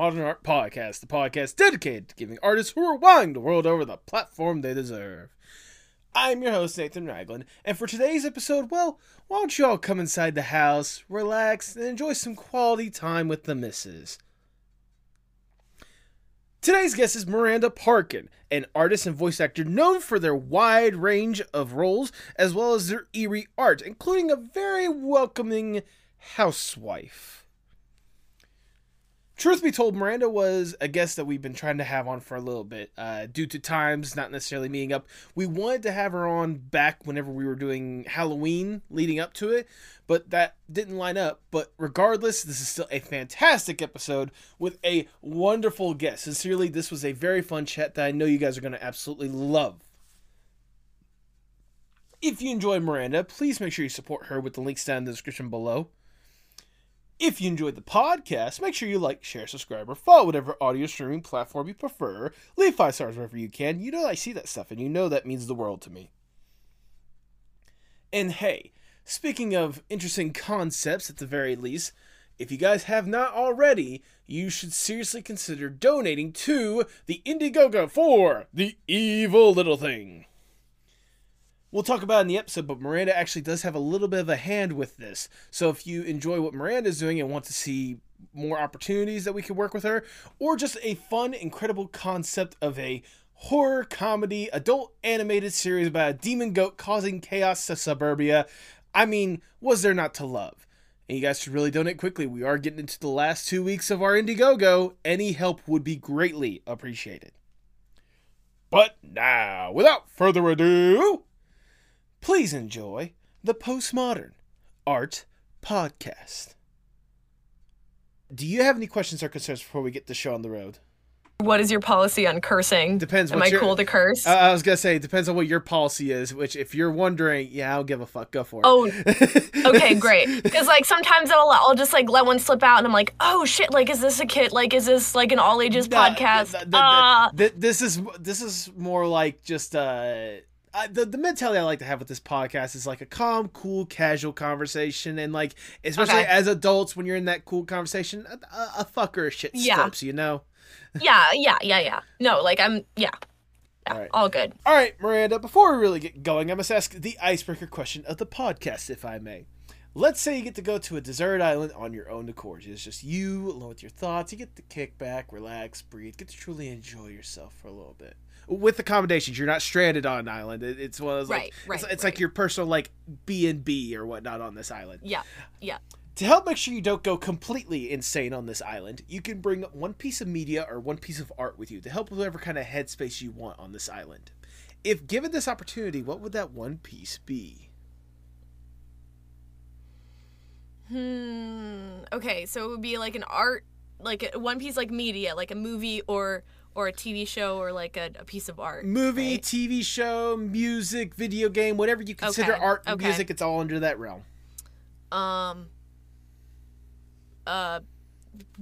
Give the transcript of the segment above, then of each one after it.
Postmodern Art Podcast, the podcast dedicated to giving artists who are wandering the world over the platform they deserve. I'm your host, Nathan Ragland, and for today's episode, well, why don't you all come inside the house, relax, and enjoy some quality time with the missus. Today's guest is Miranda Parkin, an artist and voice actor known for their wide range of roles as well as their eerie art, including a very welcoming housewife. Truth be told, Miranda was a guest that we've been trying to have on for a little bit. Uh, due to times not necessarily meeting up, we wanted to have her on back whenever we were doing Halloween leading up to it, but that didn't line up. But regardless, this is still a fantastic episode with a wonderful guest. Sincerely, this was a very fun chat that I know you guys are going to absolutely love. If you enjoyed Miranda, please make sure you support her with the links down in the description below. If you enjoyed the podcast, make sure you like, share, subscribe, or follow whatever audio streaming platform you prefer. Leave five stars wherever you can. You know I see that stuff, and you know that means the world to me. And hey, speaking of interesting concepts at the very least, if you guys have not already, you should seriously consider donating to the Indiegogo for The Evil Little Thing. We'll talk about it in the episode, but Miranda actually does have a little bit of a hand with this. So if you enjoy what Miranda's doing and want to see more opportunities that we can work with her, or just a fun, incredible concept of a horror comedy adult animated series about a demon goat causing chaos to suburbia, I mean, was there not to love? And you guys should really donate quickly. We are getting into the last two weeks of our Indiegogo. Any help would be greatly appreciated. But now, without further ado, please enjoy the Postmodern Art Podcast. Do you have any questions or concerns before we get the show on the road? What is your policy on cursing? Depends. Am I your- cool to curse? Uh, I was gonna say it depends on what your policy is. Which, if you're wondering, yeah, I don't give a fuck. Go for it. oh, okay, great. Because like sometimes I'll I'll just like let one slip out, and I'm like, oh shit, like is this a kid? Like is this like an all ages No, podcast? Ah, th- this is this is more like just uh. Uh, the, the mentality I like to have with this podcast is like a calm, cool, casual conversation, and like especially Okay. as adults, when you're in that cool conversation, a, a, a fucker shit Yeah. slips, you know. yeah, yeah, yeah, yeah. No, like I'm yeah, yeah, Alright. all good. All right, Miranda. Before we really get going, I must ask the icebreaker question of the podcast, if I may. Let's say you get to go to a desert island on your own accord. It's just you alone with your thoughts. You get to kick back, relax, breathe, get to truly enjoy yourself for a little bit. With accommodations, you're not stranded on an island. It- It's one of those like Right, it's, it's right. like your personal like B and B or whatnot on this island. Yeah, yeah. To help make sure you don't go completely insane on this island, you can bring one piece of media or one piece of art with you to help with whatever kind of headspace you want on this island. If given this opportunity, what would that one piece be? Hmm. Okay, so it would be like an art, like one piece, like media, like a movie or or a TV show or like a, a piece of art. Movie, right? TV show, music, video game, whatever you consider Okay, art okay. music, it's all under that realm. um uh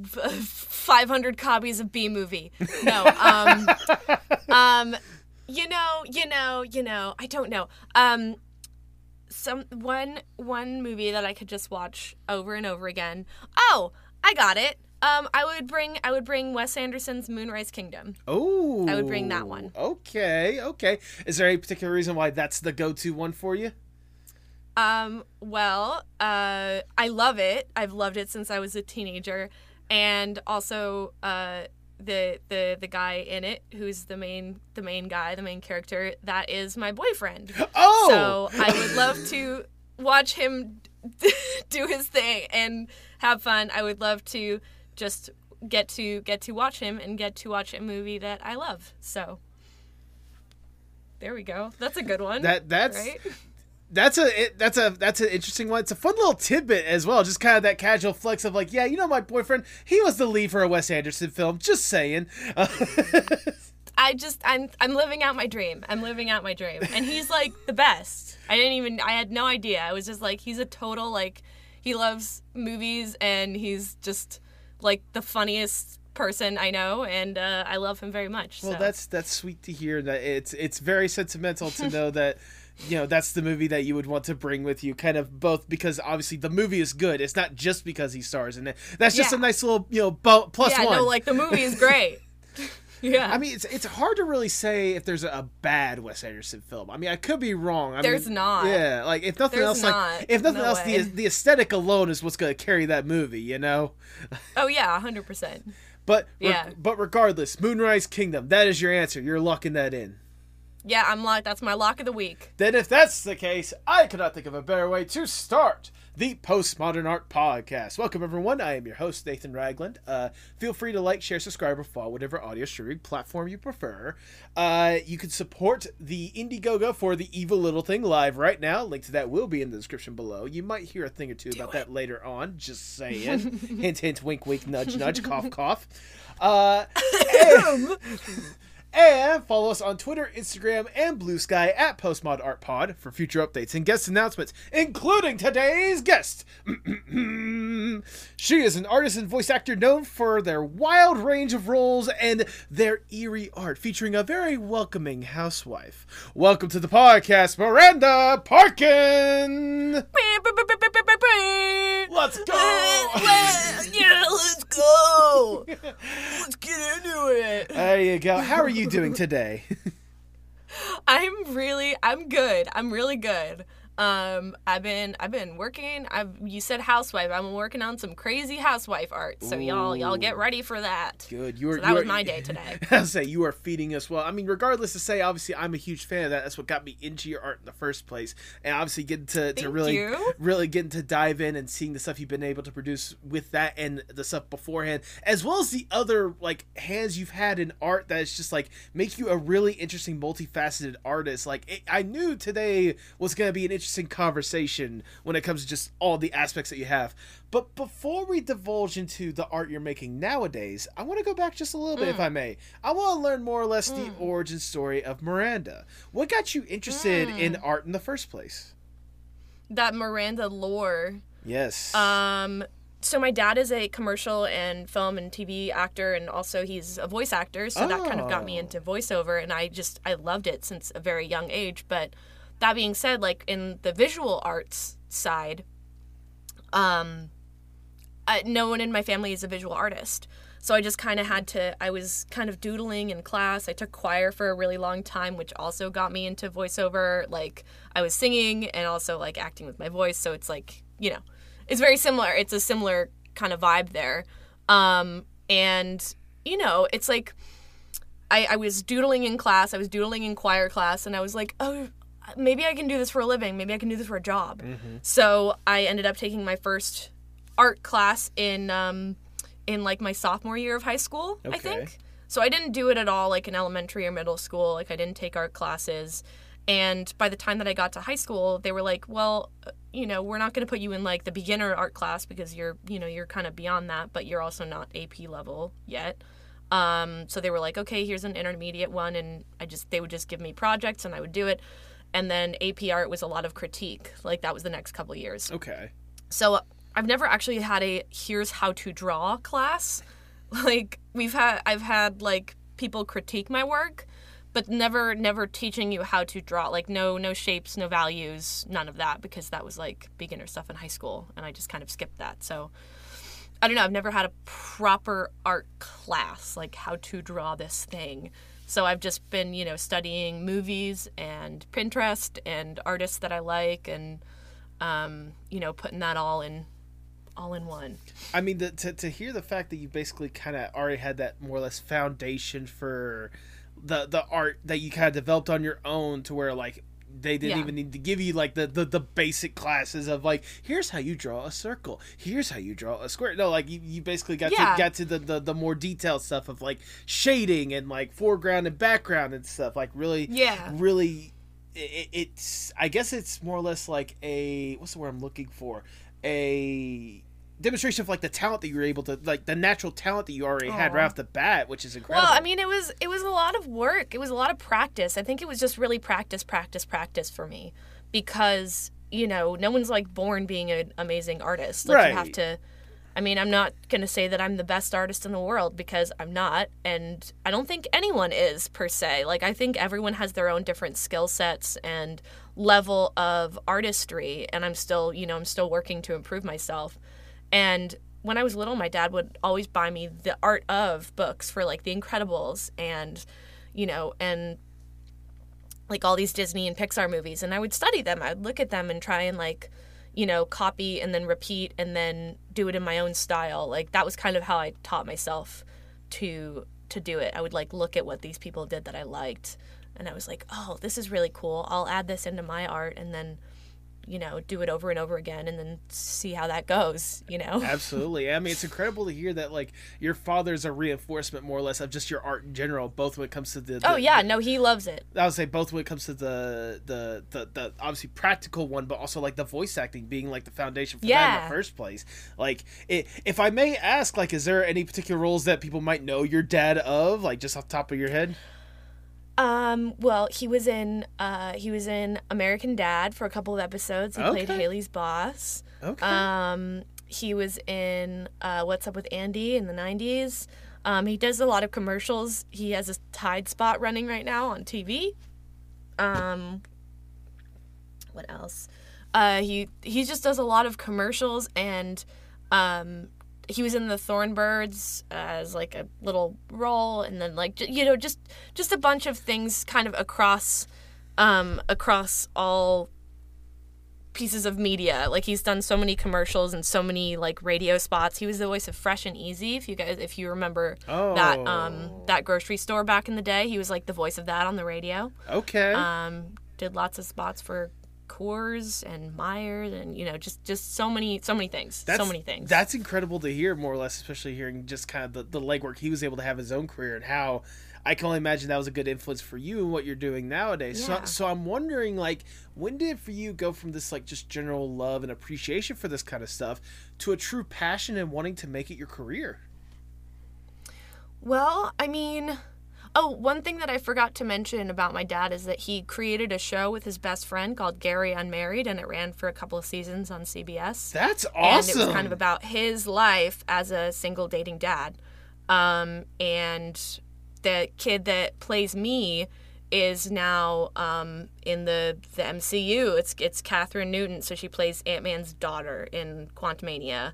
500 copies of B movie. No. Um um you know, you know, you know, I don't know. Um some one one movie that I could just watch over and over again. Oh, I got it. Um I would bring I would bring Wes Anderson's Moonrise Kingdom. Oh, I would bring that one. Okay, okay. Is there any particular reason why that's the go-to one for you? Um, well, uh, I love it. I've loved it since I was a teenager, and also uh, the the the guy in it, who's the main the main guy, the main character, that is my boyfriend. Oh, So I would love to watch him do his thing and have fun. I would love to just get to get to watch him and get to watch a movie that I love. So there we go. That's a good one. that that's right. that's a it, that's a that's an interesting one. It's a fun little tidbit as well. Just kind of that casual flex of like, yeah, you know, my boyfriend, he was the lead for a Wes Anderson film. Just saying. I just I'm I'm living out my dream. I'm living out my dream. And he's like the best. I didn't even I had no idea. I was just like he's a total like he loves movies and he's just like the funniest person I know and uh, I love him very much. well, so. that's that's sweet to hear. That it's it's very sentimental to know that you know that's the movie that you would want to bring with you kind of both because obviously the movie is good it's not just because he stars in it that's just Yeah. a nice little you know bo- plus yeah, one no, like the movie is great. yeah. I mean, it's it's hard to really say if there's a bad Wes Anderson film. I mean, I could be wrong. I There's mean, not. Yeah, like if nothing There's else, like if nothing No else, the way. the aesthetic alone is what's going to carry that movie. You know. oh yeah, hundred percent. But re- Yeah. but regardless, Moonrise Kingdom. That is your answer. You're locking that in. Yeah, I'm like that's my lock of the week. Then, if that's the case, I cannot think of a better way to start the Postmodern Art Podcast. Welcome, everyone. I am your host, Nathan Ragland. Uh, feel free to like, share, subscribe, or follow whatever audio streaming platform you prefer. Uh, you can support the Indiegogo for the Evil Little Thing live right now. Link to that will be in the description below. You might hear a thing or two about that later on. Just saying. hint, hint, wink, wink, nudge, nudge, cough, cough. Uh, and- and follow us on Twitter, Instagram, and Blue Sky at Postmod Art Pod for future updates and guest announcements, including today's guest. she is an artist and voice actor known for their wild range of roles and their eerie art, featuring a very welcoming housewife. Welcome to the podcast, Miranda Parkin. Let's go. yeah, let's go. Let's get into it. There you go. How are you doing today? I'm really I'm good. I'm really good. Um I've been I've been working. I've you said housewife. I'm working on some crazy housewife art. So y'all y'all get ready for that. Good. You were. So that you was are- my day today. I'll say you are feeding us well. I mean, regardless to say, obviously, I'm a huge fan of that. That's what got me into your art in the first place, and obviously getting to, to really, you. really getting to dive in and seeing the stuff you've been able to produce with that and the stuff beforehand, as well as the other like hands you've had in art that is just like make you a really interesting, multifaceted artist. Like it, I knew today was going to be an interesting conversation when it comes to just all the aspects that you have. But before we divulge into the art you're making nowadays, I want to go back just a little bit, if mm. I may. I want to learn more or less the mm. origin story of Miranda. What got you interested in mm. art in the first place? That Miranda lore. Yes. Um so my dad is a commercial and film and TV actor and also he's a voice actor, so that kind of got me Oh. into voiceover and I just I loved it since a very young age, but that being said, like in the visual arts side, um no one in my family is a visual artist. So I just kind of had to I was kind of doodling in class. I took choir for a really long time, which also got me into voiceover. Like I was singing and also like acting with my voice, so it's like, you know, it's very similar. It's a similar kind of vibe there. Um and you know, it's like I, I was doodling in class, I was doodling in choir class, and I was like, oh, maybe I can do this for a living. Maybe I can do this for a job. So I ended up taking my first art class in um, in like my sophomore year of high school, I think. So I didn't do it at all like in elementary or middle school. Like I didn't take art classes. And by the time that I got to high school, they were like, "Well, uh, you know, we're not going to put you in like the beginner art class because you're, you know, you're kind of beyond that, but you're also not AP level yet." Um, so they were like, "Okay, here's an intermediate one," and I just they would just give me projects and I would do it. And then AP art was a lot of critique. Like that was the next couple years. okay. So I've never actually had a here's how to draw class. Like we've had I've had like people critique my work, but never never teaching you how to draw. Like no no shapes, no values, none of that because that was like beginner stuff in high school and I just kind of skipped that. So I don't know, I've never had a proper art class like how to draw this thing. So I've just been, you know, studying movies and Pinterest and artists that I like and um, you know, putting that all in all in one. I mean, the, to to hear the fact that you basically kind of already had that more or less foundation for the the art that you kind of developed on your own, to where like they didn't Yeah. even need to give you like the, the the basic classes of like here's how you draw a circle, here's how you draw a square. No, like you, you basically got Yeah. to got to the, the the more detailed stuff of like shading and like foreground and background and stuff. Like really, Yeah. really it, it's i guess it's more or less like a what's the word i'm looking for a demonstration of like the talent that you were able to like the natural talent that you already had right off the bat which is incredible Well, I mean, it was it was a lot of work. It was a lot of practice. I think it was just really practice, practice, practice for me because you know no one's like born being an amazing artist. Like you have to. I mean, I'm not going to say that I'm the best artist in the world because I'm not. And I don't think anyone is per se. Like, I think everyone has their own different skill sets and level of artistry. And I'm still, you know, I'm still working to improve myself. And when I was little, my dad would always buy me the art of books for like The Incredibles and, you know, and like all these Disney and Pixar movies. And I would study them. I would look at them and try and like, you know, copy and then repeat and then do it in my own style. Like that was kind of how I taught myself to to do it. I would like look at what these people did that I liked and I was like, "Oh, this is really cool. I'll add this into my art and then you know, do it over and over again and then see how that goes, you know? Absolutely. I mean, it's incredible to hear that, like, your father's a reinforcement, more or less, of just your art in general, both when it comes to the. the oh, yeah. No, he loves it. I would say both when it comes to the, the, the, the obviously practical one, but also, like, the voice acting being, like, the foundation for yeah. that in the first place. Like, it, if I may ask, like, is there any particular roles that people might know your dad of, like, just off the top of your head? Um, well, he was in uh he was in American Dad for a couple of episodes. He okay. played Haley's boss. Okay. Um, he was in uh, What's Up with Andy in the '90s. Um, he does a lot of commercials. He has a Tide spot running right now on TV. Um, what else? Uh, he he just does a lot of commercials and um, he was in the Thornbirds as like a little role, and then like you know just just a bunch of things kind of across um, across all pieces of media. Like he's done so many commercials and so many like radio spots. He was the voice of Fresh and Easy. If you guys, if you remember oh. that um, that grocery store back in the day, he was like the voice of that on the radio. Okay. Um, did lots of spots for Coors and Myers and you know just just so many so many things that's, so many things. that's incredible to hear more or less especially hearing just kind of the, the legwork he was able to have his own career and how I can only imagine that was a good influence for you and what you're doing nowadays. Yeah. so so I'm wondering like when did it for you go from this like just general love and appreciation for this kind of stuff to a true passion and wanting to make it your career? Well I mean Oh, one thing that I forgot to mention about my dad is that he created a show with his best friend called Gary Unmarried, and it ran for a couple of seasons on CBS. That's awesome. And it was kind of about his life as a single dating dad. Um, and the kid that plays me is now um, in the the MCU. It's it's Kathryn Newton, so she plays Ant Man's daughter in Quantumania,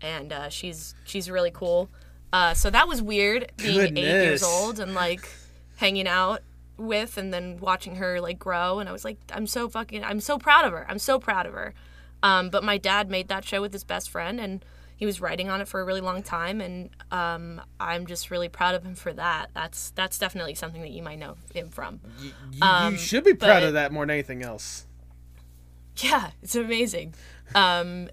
and uh, she's she's really cool. Uh, so that was weird being Goodness. eight years old and like hanging out with and then watching her like grow. And I was like, I'm so fucking, I'm so proud of her. I'm so proud of her. Um, but my dad made that show with his best friend and he was writing on it for a really long time and um, i'm just really proud of him for that that's that's definitely something that you might know him from you, you, um, you should be proud of that more than anything else yeah it's amazing um,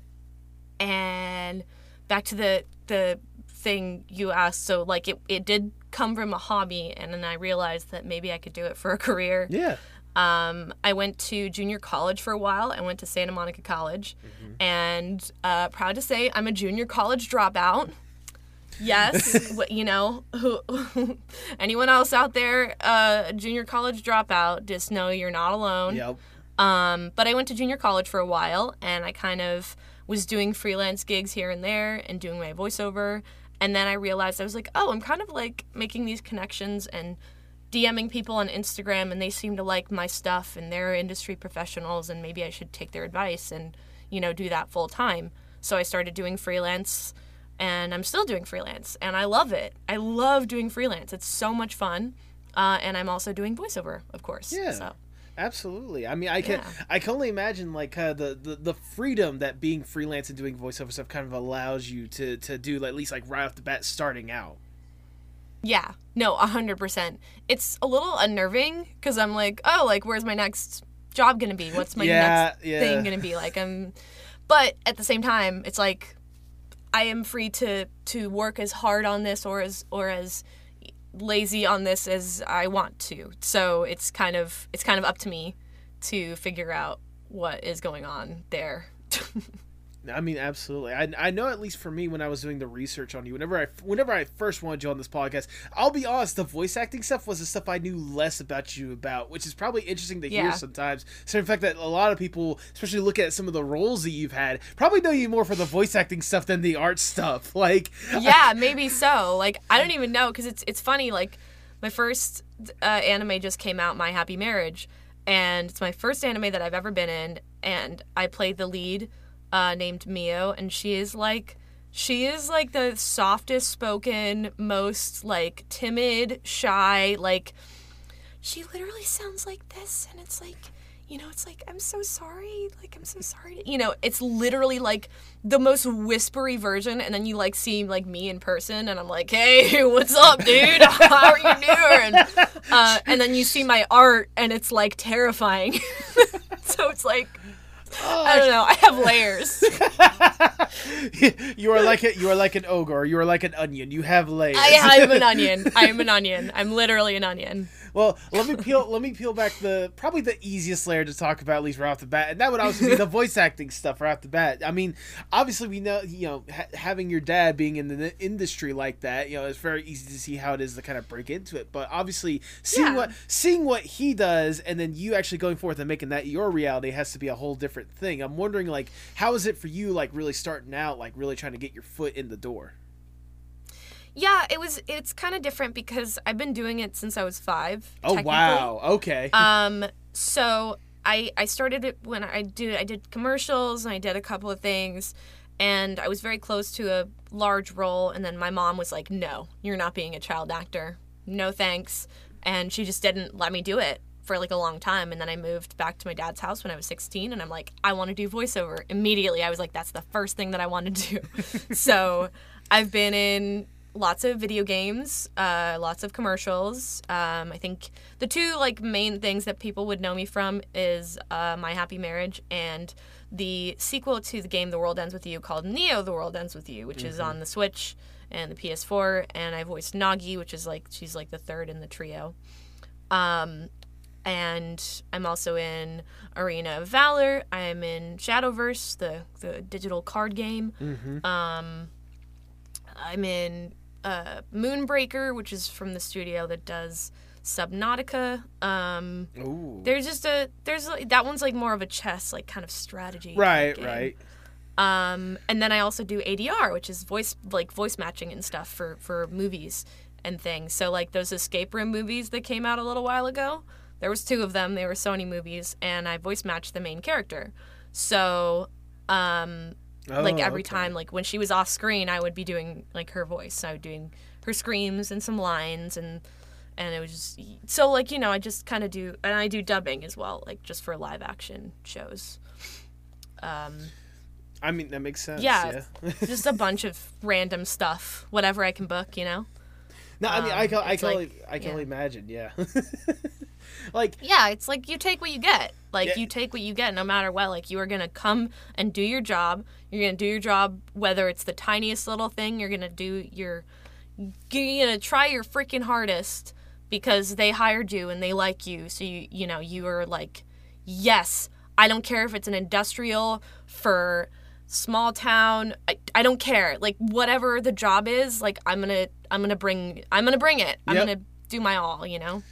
and back to the the thing you asked. So like it, it did come from a hobby, and then I realized that maybe I could do it for a career. Yeah. Um, I went to junior college for a while. I went to Santa Monica College, mm-hmm. and uh, proud to say I'm a junior college dropout. Yes, you know, who, anyone else out there, uh, junior college dropout, just know you're not alone. Yep. Um, but I went to junior college for a while, and I kind of was doing freelance gigs here and there and doing my voiceover. And then I realized I was like, oh, I'm kind of like making these connections and DMing people on Instagram, and they seem to like my stuff, and they're industry professionals, and maybe I should take their advice and, you know, do that full time. So I started doing freelance, and I'm still doing freelance, and I love it. I love doing freelance. It's so much fun. Uh, and I'm also doing voiceover, of course. Yeah. So. Absolutely. I mean, I can yeah. I can only imagine like uh, the, the the freedom that being freelance and doing voiceover stuff kind of allows you to to do at least like right off the bat starting out. Yeah. No, a hundred percent. It's a little unnerving because I'm like, oh, like where's my next job gonna be? What's my yeah, next yeah. thing gonna be? Like I'm, but at the same time, it's like I am free to to work as hard on this or as or as lazy on this as I want to. So it's kind of it's kind of up to me to figure out what is going on there. I mean, absolutely. I, I know at least for me when I was doing the research on you, whenever I whenever I first wanted you on this podcast, I'll be honest, the voice acting stuff was the stuff I knew less about you about, which is probably interesting to hear sometimes. So in fact that a lot of people, especially looking at some of the roles that you've had, probably know you more for the voice acting stuff than the art stuff. Like yeah, maybe so. Like I don't even know because it's it's funny. Like my first uh, anime just came out, My Happy Marriage, and it's my first anime that I've ever been in, and I played the lead, uh, named Mio, and she is like. She is like the softest spoken, most like timid, shy, like she literally sounds like this and it's like you know it's like i'm so sorry like i'm so sorry to, you know it's literally like the most whispery version and then you like see like me in person and i'm like hey what's up dude how are you doing uh, and then you see my art and it's like terrifying so it's like i don't know. I have layers. You are like a, you are like an ogre, you are like an onion. You have layers. I, i'm an onion. I'm an onion. I'm literally an onion Well, let me peel let me peel back the probably the easiest layer to talk about at least right off the bat, and that would also be the voice acting stuff right off the bat. I mean, obviously we know you know ha- having your dad being in the industry like that, you know, it's very easy to see how it is to kind of break into it. But obviously, seeing Yeah. what seeing what he does, and then you actually going forth and making that your reality has to be a whole different thing. I'm wondering like how is it for you like really starting out, like really trying to get your foot in the door. Yeah it was it's kind of different because i've been doing it since i was five. technically. wow, okay. Um, so I I started it when I did I did commercials and I did a couple of things, and I was very close to a large role, and then my mom was like, "No, you're not being a child actor. No thanks," and she just didn't let me do it for like a long time and then i moved back to my dad's house when i was 16 and i'm like i want to do voiceover immediately i was like that's the first thing that i want to do so i've been in lots of video games, uh, lots of commercials. Um, I think the two like main things that people would know me from is uh, My Happy Marriage and the sequel to the game The World Ends with You called Neo: The World Ends with You, which is on the Switch and the PS4. And I voiced Nagi, which is like she's like the third in the trio. Um, and I'm also in Arena of Valor. I'm in Shadowverse, the the digital card game. Um, I'm in uh, Moonbreaker, which is from the studio that does Subnautica. Um, Ooh. there's just a there's like, that one's like more of a chess like kind of strategy. Right, right. Um, and then I also do ADR, which is voice like voice matching and stuff for for movies and things. So like those escape room movies that came out a little while ago, there was two of them. They were Sony movies, and I voice matched the main character. So um, like Oh, every okay. time, like when she was off screen, I would be doing like her voice. I would doing her screams and some lines and. And it was just so like you know I just kind of do and I do dubbing as well like just for live action shows. Um, I mean, that makes sense. Yeah. Yeah. just a bunch of random stuff, whatever I can book, you know. No, I mean, I Um, can, I can, like- only, I can yeah. only imagine. Yeah. like, Yeah, it's like you take what you get. Like Yeah. you take what you get, no matter what. Like you are gonna come and do your job. You're gonna do your job, whether it's the tiniest little thing. You're gonna do your, you're gonna try your freaking hardest because they hired you and they like you. So you, you know, you are like, yes, I don't care if it's an industrial for small town. I, I don't care. Like whatever the job is, like I'm gonna, I'm gonna bring, I'm gonna bring it. I'm Yep. gonna do my all. You know.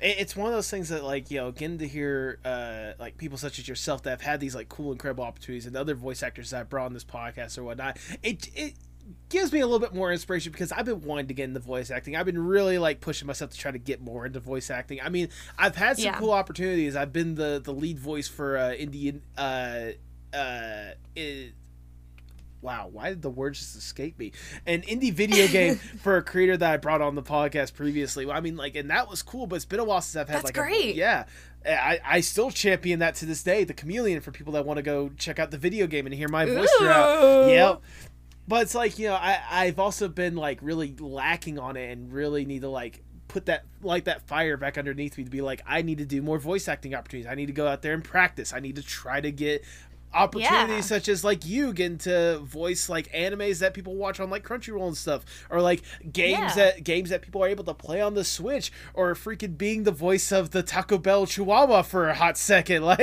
it's one of those things that, like, you know, getting to hear, uh, like, people such as yourself that have had these, like, cool, incredible opportunities and other voice actors that I brought on this podcast or whatnot, it, it, gives me a little bit more inspiration because I've been wanting to get into voice acting. I've been really like pushing myself to try to get more into voice acting. I mean, I've had some Yeah. cool opportunities. I've been the the lead voice for uh, Indian uh uh it, wow, why did the words just escape me? An indie video game for a creator that I brought on the podcast previously. I mean, like, and that was cool, but it's been a while since I've had That's like, great. A, yeah. I, I still champion that to this day. The Chameleon for people that want to go check out the video game and hear my voice throughout. Yep. But it's like you know, I I've also been like really lacking on it and really need to like put that like that fire back underneath me to be like I need to do more voice acting opportunities. I need to go out there and practice. I need to try to get opportunities Yeah. such as like you getting to voice like animes that people watch on like Crunchyroll and stuff, or like games Yeah. that games that people are able to play on the Switch, or freaking being the voice of the Taco Bell Chihuahua for a hot second, like.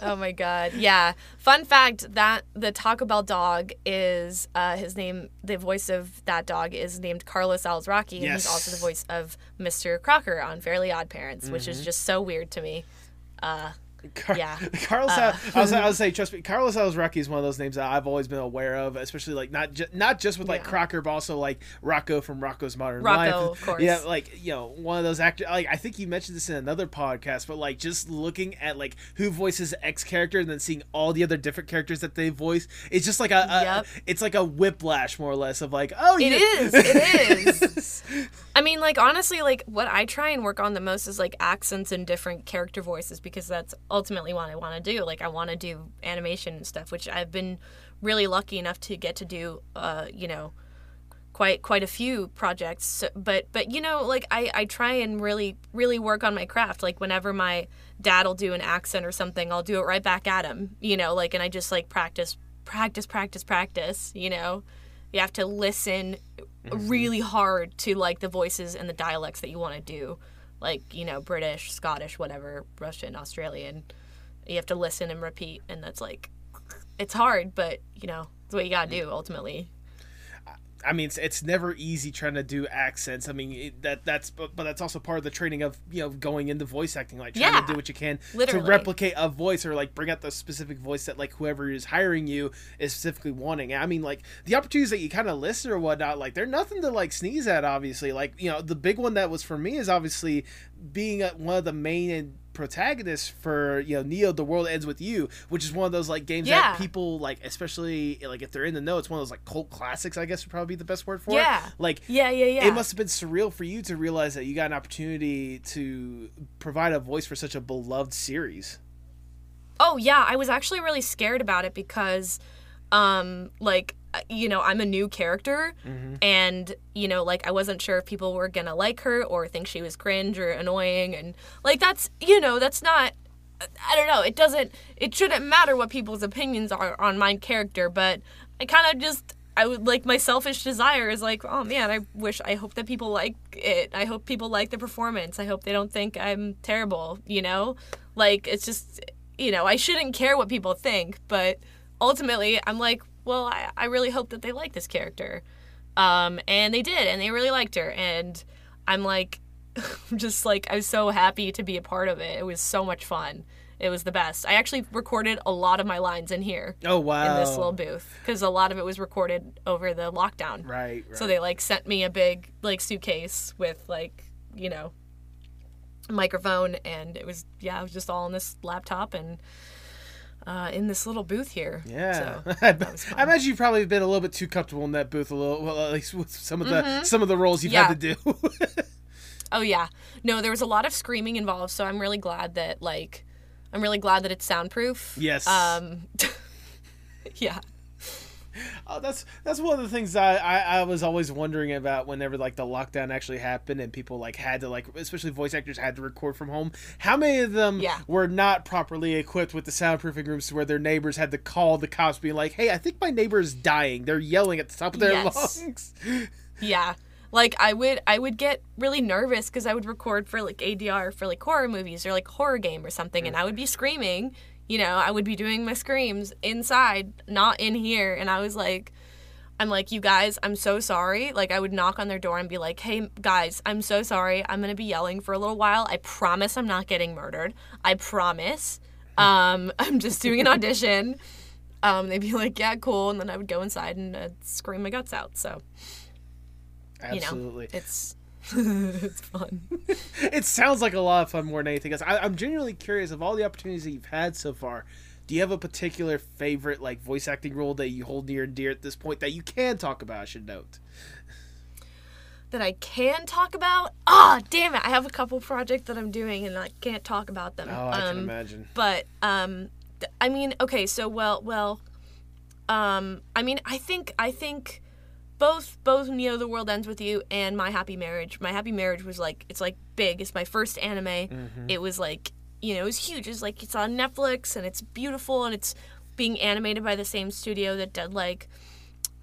oh my god. Yeah. Fun fact that the Taco Bell dog is uh, his name. The voice of that dog is named Carlos Alazraqui, and he's also the voice of Mr. Crocker on Fairly Odd Parents, which Mm-hmm. is just so weird to me. Uh, Car- Yeah. Carlos. Uh. I was, I was say, trust me, Carlos Alazraqui is one of those names that I've always been aware of, especially like not ju- not just with like Yeah. Crocker, but also like Rocco from Rocco's Modern Rocco, Life. of course. Yeah, like you know, one of those actors. Like I think you mentioned this in another podcast, but like just looking at like who voices X character and then seeing all the other different characters that they voice, it's just like a, a Yep. it's like a whiplash more or less of like, oh, It is. It is. I mean, like honestly, like what I try and work on the most is like accents and different character voices because that's ultimately what I want to do. Like I want to do animation and stuff, which I've been really lucky enough to get to do. Uh, you know, quite quite a few projects. So, but but you know, like I I try and really really work on my craft. Like whenever my dad will do an accent or something, I'll do it right back at him. You know, like and I just like practice practice practice practice. You know. You have to listen really hard to like the voices and the dialects that you want to do, like you know British, Scottish, whatever, Russian, Australian. You have to listen and repeat, and that's like it's hard, but you know it's what you gotta do ultimately. I mean, it's, it's never easy trying to do accents. I mean, it, that that's but, but that's also part of the training of you know going into voice acting, like trying Yeah. to do what you can Literally. to replicate a voice or like bring out the specific voice that like whoever is hiring you is specifically wanting. I mean, like the opportunities that you kind of list or whatnot, like they're nothing to like sneeze at. Obviously, like you know the big one that was for me is obviously being a, one of the main protagonists for you know Neo the world ends with you which is one of those like games Yeah. that people like especially like if they're in the know it's one of those like cult classics i guess would probably be the best word for Yeah. it like Yeah, yeah, yeah. it must have been surreal for you to realize that you got an opportunity to provide a voice for such a beloved series Oh yeah, I was actually really scared about it because um like Uh, you know, I'm a new character mm-hmm. and you know, like I wasn't sure if people were going to like her or think she was cringe or annoying and like that's, you know, that's not uh, I don't know, it doesn't it shouldn't matter what people's opinions are on my character, but I kind of just I would like my selfish desire is like, oh man, I wish I hope that people like it. I hope people like the performance. I hope they don't think I'm terrible, you know? Like it's just you know, I shouldn't care what people think, but ultimately I'm like, well, I, I really hope that they like this character. Um, and they did, and they really liked her. And I'm like, just like, I was so happy to be a part of it. It was so much fun. It was the best. I actually recorded a lot of my lines in here oh wow in this little booth because a lot of it was recorded over the lockdown. right, right. So they like sent me a big like suitcase with like you know microphone and it was yeah it was just all on this laptop and uh, in this little booth here. yeah, So, I, was fun. I imagine you've probably been a little bit too comfortable in that booth a little, well, at least with some of the some of the roles you've had to do. oh yeah. No, there was a lot of screaming involved, so I'm really glad that like I'm really glad that it's soundproof. Yes. Um yeah. Oh, that's that's one of the things I, I I was always wondering about whenever like the lockdown actually happened and people like had to like especially voice actors had to record from home. How many of them Yeah. were not properly equipped with the soundproofing rooms to where their neighbors had to call the cops being like, "Hey, I think my neighbor is dying. They're yelling at the top of their Yes. lungs." Yeah. Like I would I would get really nervous cuz I would record for like ADR for like horror movies or like horror game or something and I would be screaming, you know, I would be doing my screams inside, not in here and I was like I'm like, "You guys, I'm so sorry." Like I would knock on their door and be like, "Hey guys, I'm so sorry. I'm going to be yelling for a little while. I promise I'm not getting murdered. I promise. Um I'm just doing an audition." Um, they'd be like, "Yeah, cool," and then I would go inside and uh, scream my guts out. So you know, it's it's fun. it sounds like a lot of fun more than anything else. I, I'm genuinely curious of all the opportunities that you've had so far. Do you have a particular favorite like voice acting role that you hold near and dear at this point that you can talk about? I should note. that I can talk about. Ah, damn it! I have a couple projects that I'm doing and I can't talk about them. Oh, I can Um, imagine. But um, th- I mean, okay, so well, well, um, I mean, I think I think both both Neo the World Ends with You and My Happy Marriage. My Happy Marriage was like it's like big. It's my first anime. Mm-hmm. It was like you know it was huge. It's like it's on Netflix and it's beautiful and it's being animated by the same studio that did like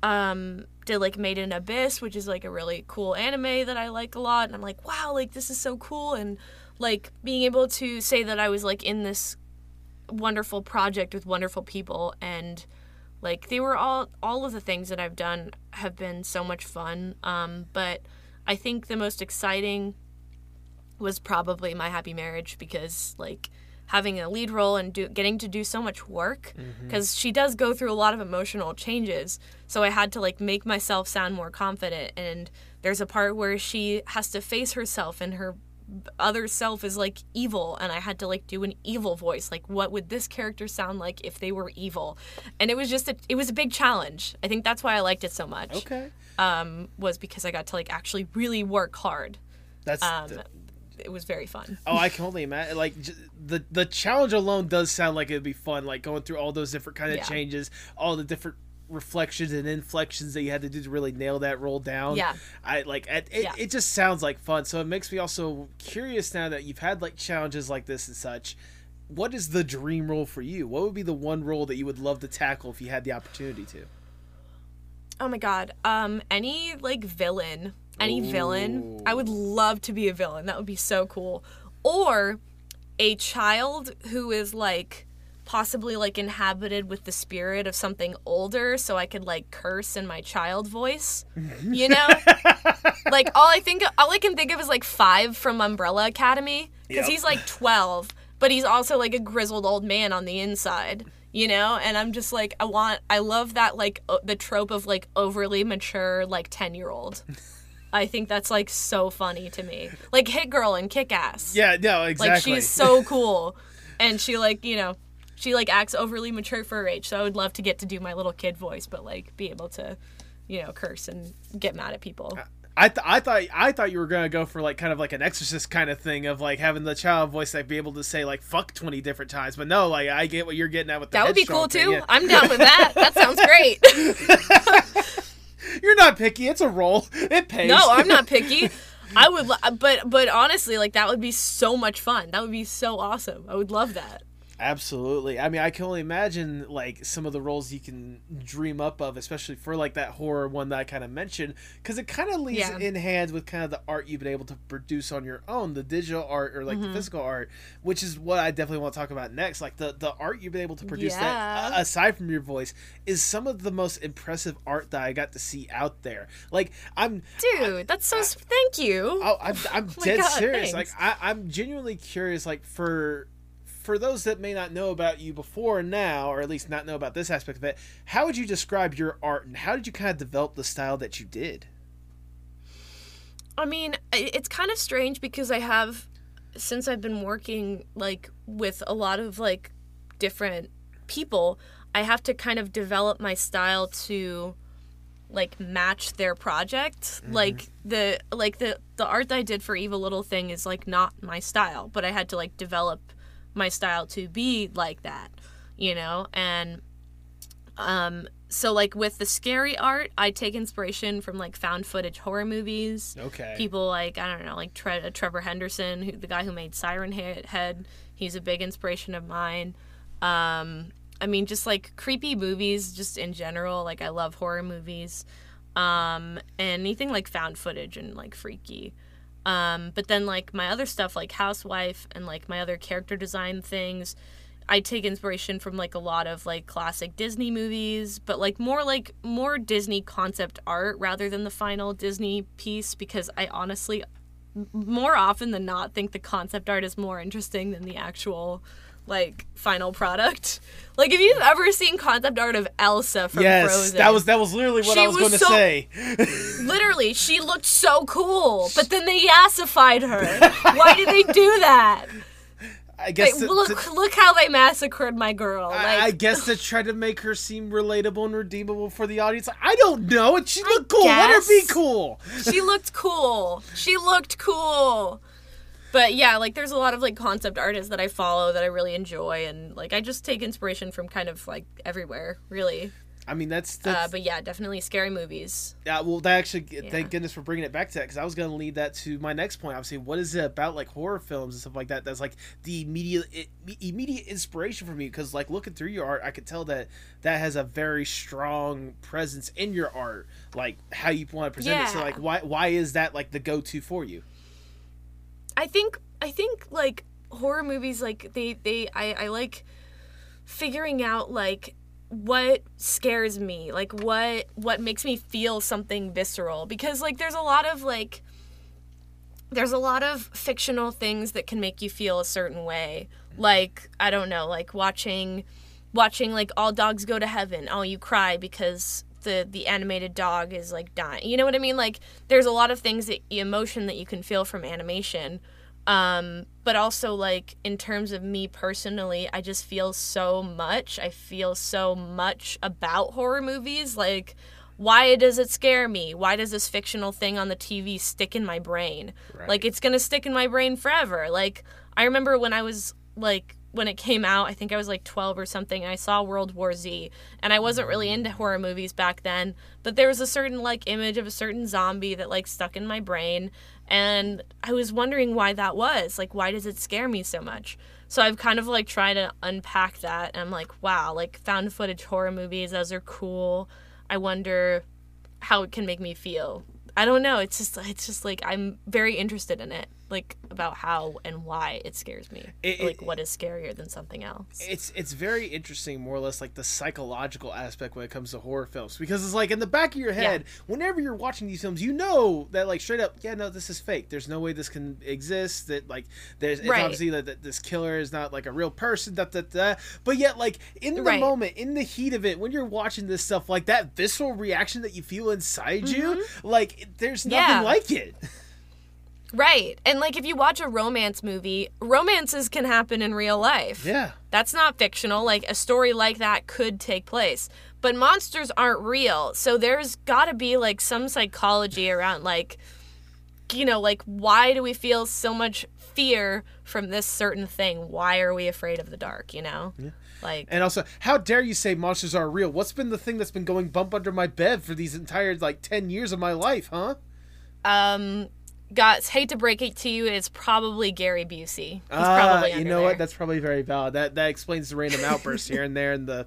um did like Made in Abyss, which is like a really cool anime that I like a lot. And I'm like, wow, like this is so cool. And like being able to say that I was like in this wonderful project with wonderful people and like they were all all of the things that I've done have been so much fun. Um, but I think the most exciting was probably my happy marriage because like having a lead role and do, getting to do so much work because she does go through a lot of emotional changes so i had to like make myself sound more confident and there's a part where she has to face herself and her other self is like evil and i had to like do an evil voice like what would this character sound like if they were evil and it was just a, it was a big challenge i think that's why i liked it so much Okay. um was because i got to like actually really work hard That's um th- it was very fun Oh, I can only imagine. Like j- the the challenge alone does sound like it'd be fun. Like going through all those different kind of Yeah. changes, all the different reflections and inflections that you had to do to really nail that role down. Yeah. I like it. It, Yeah. it just sounds like fun. So it makes me also curious now that you've had like challenges like this and such. What is the dream role for you? What would be the one role that you would love to tackle if you had the opportunity to? Oh my god. Um any like villain, any villain. I would love to be a villain. That would be so cool. Or a child who is like possibly like inhabited with the spirit of something older so I could like curse in my child voice. You know? like all I think all I can think of is like 5 from Umbrella Academy cuz Yep. he's like 12, but he's also like a grizzled old man on the inside you know and i'm just like i want i love that like o- the trope of like overly mature like 10 year old i think that's like so funny to me like hit girl and kick ass Yeah, no, exactly. like she's so cool and she like you know she like acts overly mature for her age so i would love to get to do my little kid voice but like be able to you know curse and get mad at people I, th- I thought I thought you were gonna go for like kind of like an exorcist kind of thing of like having the child voice like be able to say like fuck twenty different times, but no, like I get what you're getting at with the that would be cool thing, too yeah. i'm down with that that sounds great You're not picky. It's a role. It pays. No, I'm not picky. I would, lo- but but honestly, like that would be so much fun. That would be so awesome. I would love that. Absolutely. I mean, I can only imagine like some of the roles you can dream up of, especially for like that horror one that I kind of mentioned, because it kind of leads Yeah. in hand with kind of the art you've been able to produce on your own, the digital art or like Mm-hmm. the physical art, which is what I definitely want to talk about next. Like the the art you've been able to produce that uh, aside from your voice is some of the most impressive art that I got to see out there. Like I'm Dude, that's so. s thank you. Oh, I'm, I'm dead God, serious. thanks. Like I, I'm genuinely curious. Like for for those that may not know about you before and now, or at least not know about this aspect of it, how would you describe your art and how did you kind of develop the style that you did? I mean, it's kind of strange because I have, since I've been working like with a lot of like different people, I have to kind of develop my style to like match their project. Mm-hmm. Like the like the the art that I did for Evil Little Thing is like not my style, but I had to like develop my style to be like that, you know? And um so like with the scary art, I take inspiration from like found footage horror movies Okay. people like I don't know, like Tre- Trevor Henderson, who the guy who made Siren Head. He's a big inspiration of mine. Um, I mean, just like creepy movies, just in general. Like I love horror movies, um, and anything like found footage and like freaky. Um, but then like my other stuff, like Housewife and like my other character design things. I take inspiration from like a lot of like classic Disney movies, but like more like more Disney concept art rather than the final Disney piece because I honestly more often than not think the concept art is more interesting than the actual like final product. Like if you've ever seen concept art of Elsa from yes, Frozen, that was that was literally what I was, was going to so- say. literally she looked so cool, but then they yassified her. Why did they do that? I guess Like, to- look, to- look how they massacred my girl. Like, I, I guess to try to make her seem relatable and redeemable for the audience. I don't know. She looked cool. Let her be cool. she looked cool. She looked cool. But yeah, like there's a lot of like concept artists that I follow that I really enjoy, and like I just take inspiration from kind of like everywhere, really. I mean, that's, that's Uh, but yeah, definitely scary movies. Yeah, well, that actually, Yeah. thank goodness for bringing it back to that because I was going to lead that to my next point. Obviously, what is it about like horror films and stuff like that that's like the immediate immediate inspiration for me? Because like looking through your art, I could tell that that has a very strong presence in your art, like how you want to present it. So like, why why is that like the go to for you? I think I think like horror movies like they they I, I like figuring out like what scares me like what what makes me feel something visceral. Because like there's a lot of like there's a lot of fictional things that can make you feel a certain way. Like i don't know like watching watching like all dogs go to heaven. Oh you cry because the the animated dog is like dying you know what i mean like there's a lot of things that emotion that you can feel from animation um but also like in terms of me personally i just feel so much i feel so much about horror movies like why does it scare me? Why does this fictional thing on the TV stick in my brain? Right. Like it's going to stick in my brain forever. Like I remember when I was like when it came out, I think I was like 12 or something, and I saw World War Z. And I wasn't really into horror movies back then, but there was a certain like image of a certain zombie that like stuck in my brain. And I was wondering why that was. Like, why does it scare me so much? So I've kind of like tried to unpack that. And I'm like, wow, like found footage horror movies, those are cool. I wonder how it can make me feel. I don't know. It's just it's just like I'm very interested in it, like about how and why it scares me. It- like it- what is scarier than something else? it's it's very interesting more or less like the psychological aspect when it comes to horror films because it's like in the back of your head whenever you're watching these films you know that like straight up yeah no this is fake there's no way this can exist that like there's it's Right. obviously that, that this killer is not like a real person da, da, da. but yet like in the Right. moment in the heat of it when you're watching this stuff like that visceral reaction that you feel inside you like there's nothing Mm-hmm. Yeah. like it Right. And like if you watch a romance movie, romances can happen in real life. yeah That's not fictional. Like a story like that could take place. But monsters aren't real. So there's got to be like some psychology around like you know, like why do we feel so much fear from this certain thing? Why are we afraid of the dark, you know? Like And also, how dare you say monsters are real? What's been the thing that's been going bump under my bed for these entire like ten years of my life, huh? um guys, hate to break it to you, it's probably Gary Busey. He's Ah, probably you know there. what? That's probably very valid. That that explains the random outbursts here and there, and the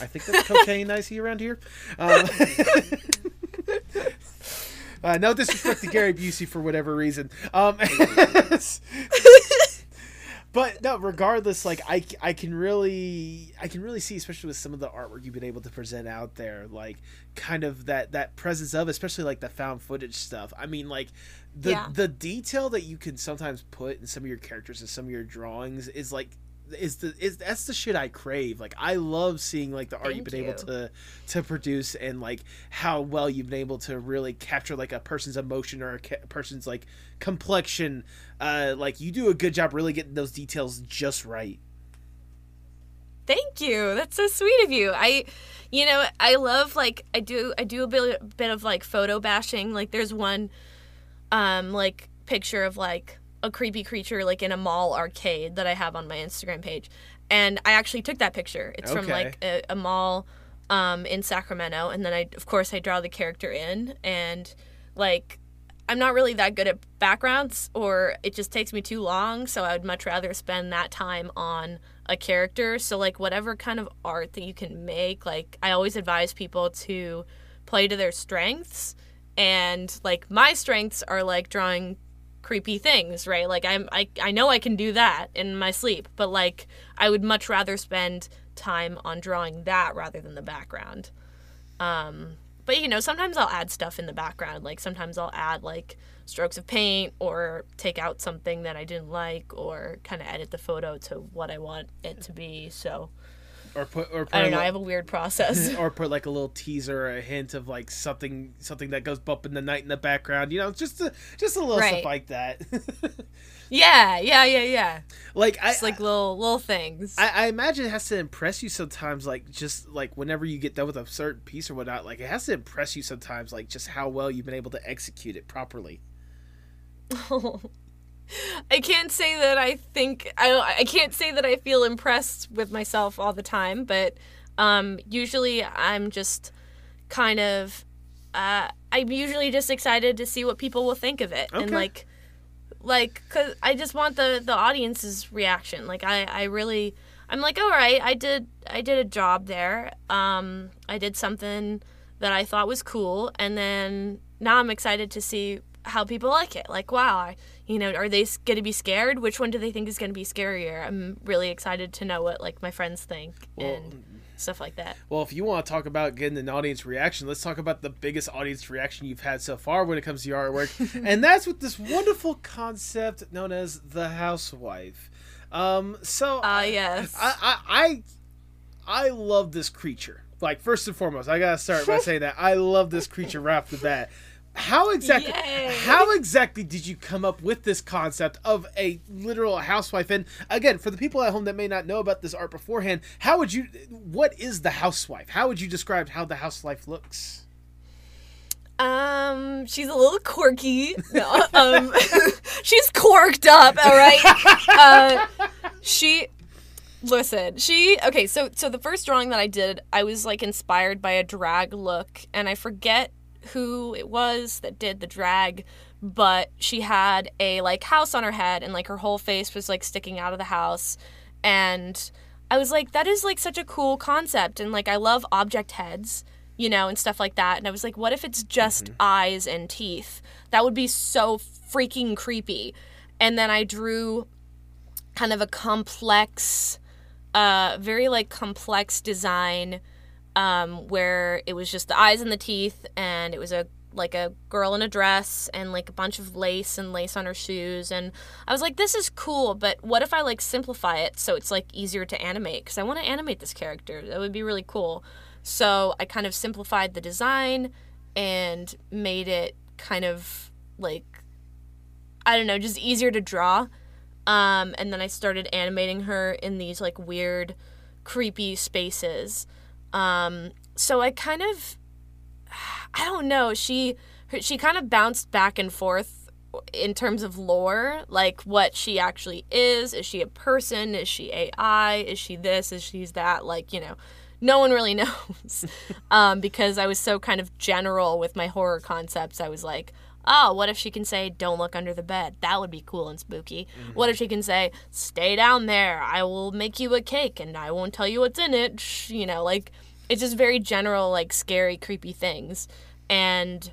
I think that's cocaine I see around here. Um, uh, no disrespect to Gary Busey for whatever reason. Um, but no, regardless, like I, I can really I can really see, especially with some of the artwork you've been able to present out there, like kind of that that presence of, especially like the found footage stuff. I mean, like the Yeah. the detail that you can sometimes put in some of your characters and some of your drawings is like is the is that's the shit I crave. Like I love seeing like the art you've Thank been able to to produce and like how well you've been able to really capture like a person's emotion or a ca- person's like complexion. Uh, like you do a good job really getting those details just right. Thank you. That's so sweet of you. I, you know, I love like I do. I do a bit, bit of like photo bashing. Like there's one, um, like picture of like a creepy creature like in a mall arcade that I have on my Instagram page, and I actually took that picture. It's from like a, a mall, um, in Sacramento, and then I of course I draw the character in, and like I'm not really that good at backgrounds, or it just takes me too long. So I would much rather spend that time on a character. So, like, whatever kind of art that you can make, like, I always advise people to play to their strengths. And, like, my strengths are, like, drawing creepy things, right? Like, I'm, I, I know I can do that in my sleep, but, like, I would much rather spend time on drawing that rather than the background. Um, but you know, sometimes I'll add stuff in the background. Like sometimes I'll add like strokes of paint or take out something that I didn't like or kind of edit the photo to what I want it to be. So Or put or put I don't know. I have a weird process. or put like a little teaser or a hint of like something something that goes bump in the night in the background. You know, just a, just a little Right. stuff like that. yeah, yeah, yeah, yeah. like I Just like little little things. I, I imagine it has to impress you sometimes, like just like whenever you get done with a certain piece or whatnot, like it has to impress you sometimes, like just how well you've been able to execute it properly. I can't say that I think I I can't say that I feel impressed with myself all the time, but um, usually I'm just kind of uh, I'm usually just excited to see what people will think of it and like like cuz I just want the the audience's reaction. Like I I really I'm like, "All right, I did I did a job there. Um I did something that I thought was cool and then now I'm excited to see how people like it. Like, wow, I, you know, are they going to be scared? Which one do they think is going to be scarier? I'm really excited to know what like my friends think and stuff like that. Well, if you want to talk about getting an audience reaction, let's talk about the biggest audience reaction you've had so far when it comes to your artwork, and that's with this wonderful concept known as the housewife. Um, so Ah, yes. I, I I I love this creature. Like first and foremost, I gotta start by saying that I love this creature right off the bat. How exactly? Yay. How exactly did you come up with this concept of a literal housewife? And again, for the people at home that may not know about this art beforehand, how would you? What is the housewife? How would you describe how the housewife looks? Um, she's a little quirky. No, um, she's corked up. All right. Uh, she, listen, she. Okay, so so the first drawing that I did, I was like inspired by a drag look, and I forget who it was that did the drag, but she had a like house on her head, and like her whole face was like sticking out of the house, and I was like, that is like such a cool concept, and like I love object heads you know, and stuff like that. And I was like, what if it's just eyes and teeth? That would be so freaking creepy. And then I drew kind of a complex, uh, very like complex design um, where it was just the eyes and the teeth, and it was a like a girl in a dress and like a bunch of lace and lace on her shoes and i was like this is cool but what if i like simplify it so it's like easier to animate because i want to animate this character that would be really cool so I kind of simplified the design and made it kind of like I don't know, just easier to draw. Um, and then I started animating her in these like weird, creepy spaces. Um, so I kind of, I don't know. She she kind of bounced back and forth in terms of lore, like what she actually is. Is she a person? Is she AI? Is she this? Is she that? Like you know, no one really knows um, because I was so kind of general with my horror concepts. I was like, oh, what if she can say, don't look under the bed? That would be cool and spooky. Mm-hmm. What if she can say, stay down there? I will make you a cake and I won't tell you what's in it. Shh, You know, like, it's just very general, like, scary, creepy things. And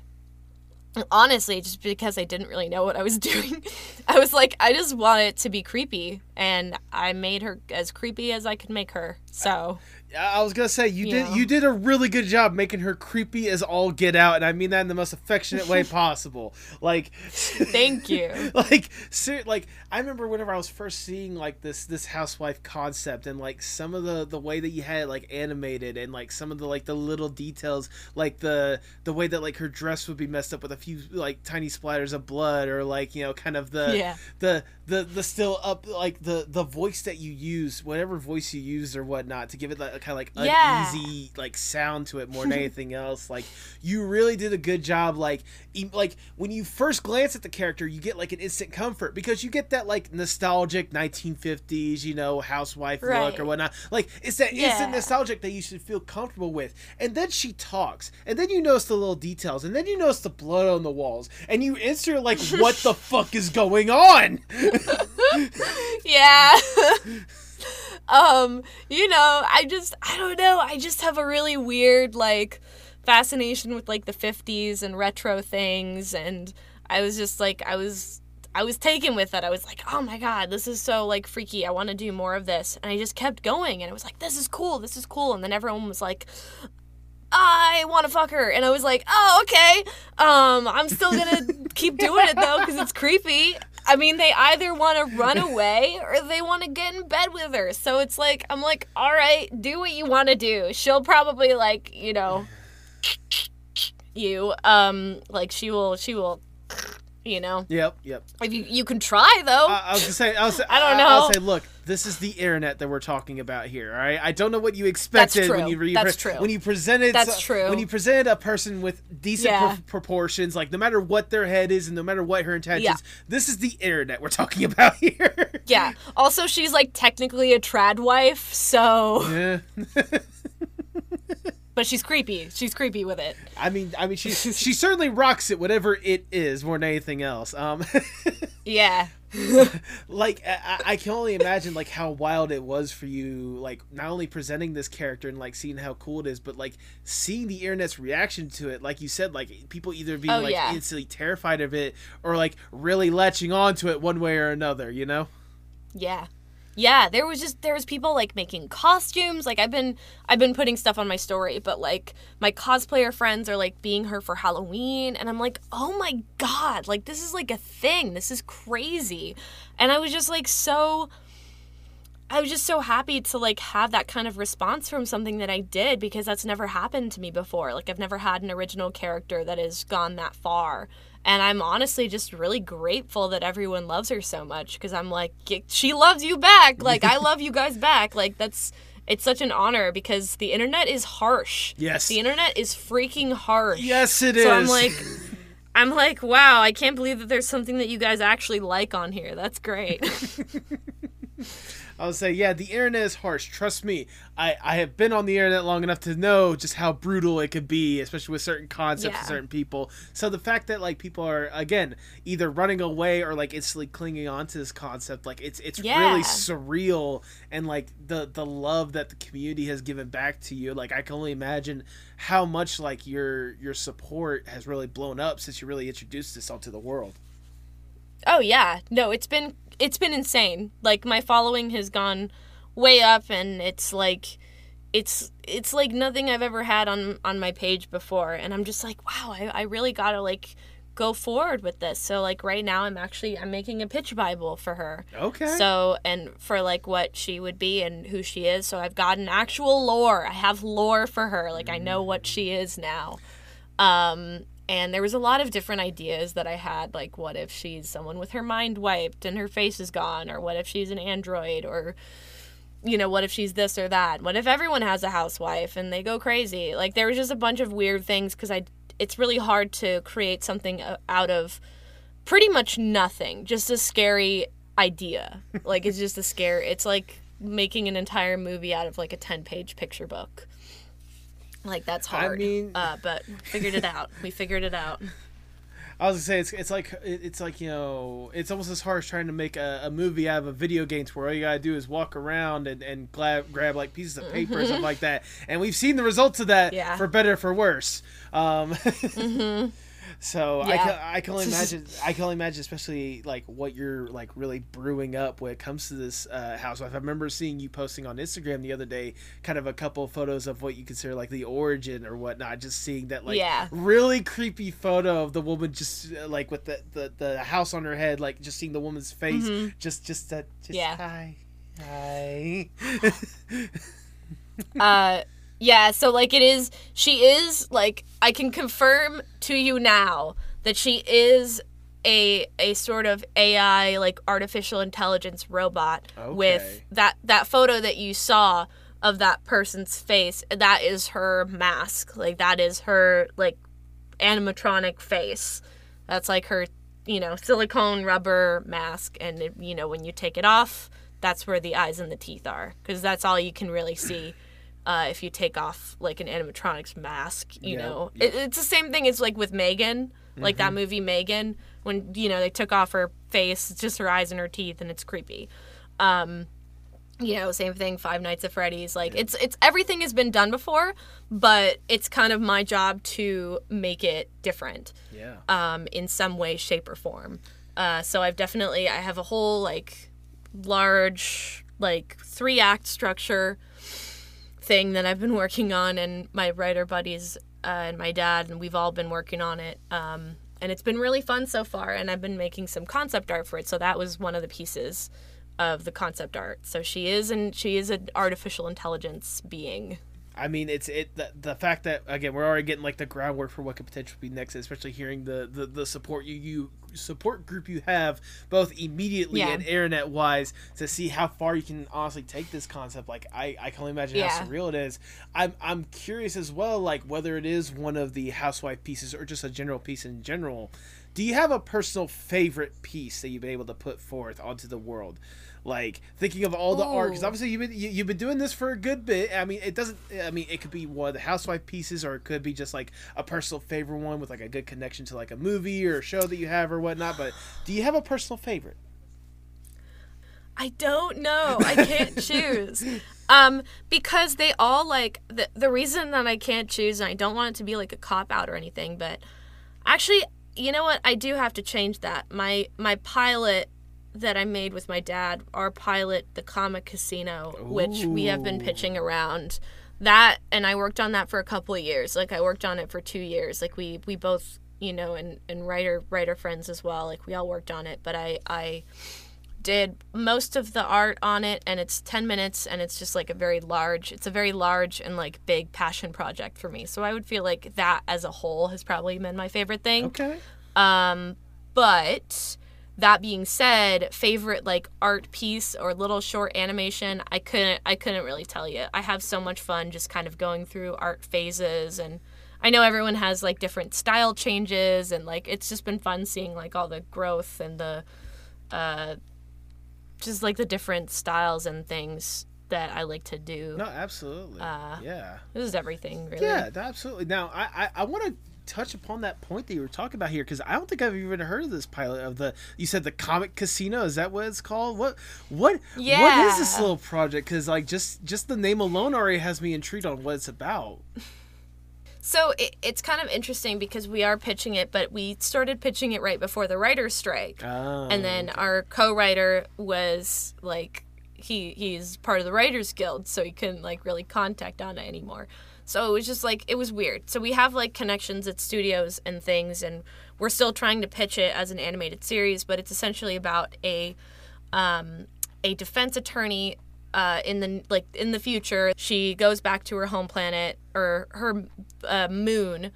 honestly, just because I didn't really know what I was doing, I was like, I just want it to be creepy. And I made her as creepy as I could make her. So. I was gonna say you did you did a really good job making her creepy as all get out, and I mean that in the most affectionate way possible. Like, Thank you. like, ser- like I remember whenever I was first seeing like this this housewife concept, and like some of the the way that you had it, like animated, and like some of the like the little details, like the the way that like her dress would be messed up with a few like tiny splatters of blood, or like you know kind of the Yeah. the the the still up like the the voice that you use whatever voice you use or whatnot to give it that kind of like Yeah. uneasy like sound to it more than anything else. Like you really did a good job like e- like when you first glance at the character you get like an instant comfort because you get that like nostalgic 1950s you know housewife look or whatnot. Like it's that Yeah. instant nostalgic that you should feel comfortable with. And then she talks. And then you notice the little details. And then you notice the blood on the walls. And you insert like what the fuck is going on? Yeah. Um, you know, I just I don't know, I just have a really weird like fascination with like the 50s and retro things and I was just like I was I was taken with it. I was like, "Oh my god, this is so like freaky. I want to do more of this." And I just kept going and I was like, "This is cool. This is cool." And then everyone was like, I want to fuck her. And I was like, oh, okay. Um, I'm still going to keep doing it though because it's creepy. I mean, they either want to run away or they want to get in bed with her. So it's like, I'm like, all right, do what you want to do. She'll probably like, you know, you. Um, like she will, she will, you know. Yep, yep. If you you can try though. I, I was gonna say, I, was, I don't know. I'll know. say, look, this is the internet that we're talking about here. All right, I don't know what you expected when you re- That's true. when you presented. That's true. When you presented a person with decent Yeah. pro- proportions, like no matter what their head is and no matter what her intentions, Yeah. this is the internet we're talking about here. yeah. Also, she's like technically a trad wife, so yeah. but she's creepy. She's creepy with it. I mean, I mean, she she certainly rocks it, whatever it is, more than anything else. Um, Yeah. like I, I can only imagine like how wild it was for you, like not only presenting this character and like seeing how cool it is, but like seeing the internet's reaction to it. Like you said, like people either being Oh, like yeah. instantly terrified of it or like really latching onto it one way or another. You know? Yeah. Yeah, there was just there was people like making costumes. Like I've been I've been putting stuff on my story, but like my cosplayer friends are like being her for Halloween and I'm like, "Oh my god, like this is like a thing. This is crazy." And I was just like so I was just so happy to like have that kind of response from something that I did because that's never happened to me before. Like I've never had an original character that has gone that far. And I'm honestly just really grateful that everyone loves her so much because I'm like she loves you back. Like I love you guys back. Like that's it's such an honor because the internet is harsh. Yes. The internet is freaking harsh. Yes, it is. So I'm like I'm like, wow, I can't believe that there's something that you guys actually like on here. That's great. I'll say, yeah, the internet is harsh. Trust me, I, I have been on the internet long enough to know just how brutal it could be, especially with certain concepts Yeah. and certain people. So the fact that like people are again either running away or like instantly clinging on to this concept, like it's it's Yeah. really surreal and like the the love that the community has given back to you. Like I can only imagine how much like your your support has really blown up since you really introduced this onto the world. Oh yeah, no, it's been it's been insane. Like my following has gone way up, and it's like it's it's like nothing I've ever had on on my page before, and I'm just like, wow, I, I really gotta like go forward with this. So like right now, I'm actually I'm making a pitch bible for her. Okay. So and for like what she would be and who she is. So I've got an actual lore. I have lore for her. Like I know what she is now. Um and there was a lot of different ideas that I had like what if she's someone with her mind wiped and her face is gone? Or what if she's an android? Or you know what if she's this or that? What if everyone has a housewife and they go crazy? Like there was just a bunch of weird things cuz I it's really hard to create something uh, out of pretty much nothing. Just a scary idea. Like it's just a scare it's like making an entire movie out of like a 10 page picture book like that's I hard. mean- uh, but figured it out. We figured it out. I was gonna say it's it's like it's like you know it's almost as hard as trying to make a, a movie out of a video game to where all you gotta do is walk around and and grab grab like pieces of paper or something like that, and we've seen the results of that Yeah. for better or for worse. Um, So I Yeah. can I can only imagine I can only imagine especially like what you're like really brewing up when it comes to this uh, housewife. I remember seeing you posting on Instagram the other day, kind of a couple of photos of what you consider like the origin or whatnot. Just seeing that like Yeah. really creepy photo of the woman just uh, like with the, the the house on her head, like just seeing the woman's face, just just that just Yeah. hi hi. uh yeah so like it is she is like i can confirm to you now that she is a a sort of ai like artificial intelligence robot Okay. with that that photo that you saw of that person's face that is her mask. Like that is her like animatronic face. That's like her you know silicone rubber mask and it, you know when you take it off that's where the eyes and the teeth are because that's all you can really see uh, if you take off like an animatronics mask you Yeah, know yeah. It, it's the same thing as like with megan like that movie megan when you know they took off her face it's just her eyes and her teeth and it's creepy um you know same thing five nights at freddy's like it's it's everything has been done before but it's kind of my job to make it different yeah. um, in some way, shape, or form. Uh, so I've definitely I have a whole like large like three act structure thing that I've been working on, and my writer buddies uh, and my dad, and we've all been working on it. Um, and it's been really fun so far, and I've been making some concept art for it. So that was one of the pieces of the concept art. So she is and she is an artificial intelligence being. I mean, it's it the, the fact that again we're already getting like the groundwork for what could potentially be next, especially hearing the the, the support you you support group you have both immediately Yeah. and internet wise to see how far you can honestly take this concept. Like I I can only imagine how surreal it is. I'm I'm curious as well, like whether it is one of the housewife pieces or just a general piece in general. Do you have a personal favorite piece that you've been able to put forth onto the world? Like thinking of all the art because obviously you've been you, you've been doing this for a good bit. I mean, it doesn't. I mean, it could be one of the housewife pieces, or it could be just like a personal favorite one with like a good connection to like a movie or a show that you have or whatnot. But do you have a personal favorite? I don't know. I can't choose. Um, because they all like the the reason that I can't choose, and I don't want it to be like a cop out or anything, but actually, you know what? I do have to change that. My my pilot that I made with my dad, our pilot, the Comic Casino, which we have been pitching around. That and I worked on that for a couple of years. Like I worked on it for two years. Like we we both you know and and writer writer friends as well. Like we all worked on it. But I I did most of the art on it and it's 10 minutes and it's just like a very large it's a very large and like big passion project for me so i would feel like that as a whole has probably been my favorite thing Okay. um but that being said favorite like art piece or little short animation i couldn't i couldn't really tell you i have so much fun just kind of going through art phases and i know everyone has like different style changes and like it's just been fun seeing like all the growth and the uh just like the different styles and things that i like to do No, absolutely. Uh, yeah. this is everything really Yeah, absolutely. Now, I I, I want to touch upon that point that you were talking about here because I don't think I've even heard of this pilot of the. You said the Comic Casino. Is that what it's called? What what what is this little project? Because like just just the name alone already has me intrigued on what it's about. So it, it's kind of interesting because we are pitching it, but we started pitching it right before the writer's strike. Oh, and then our co-writer was like he he's part of the writers guild so he couldn't like really contact on it anymore so it was just like it was weird so we have like connections at studios and things and we're still trying to pitch it as an animated series but it's essentially about a um, a defense attorney uh, in the like in the future she goes back to her home planet or her uh, moon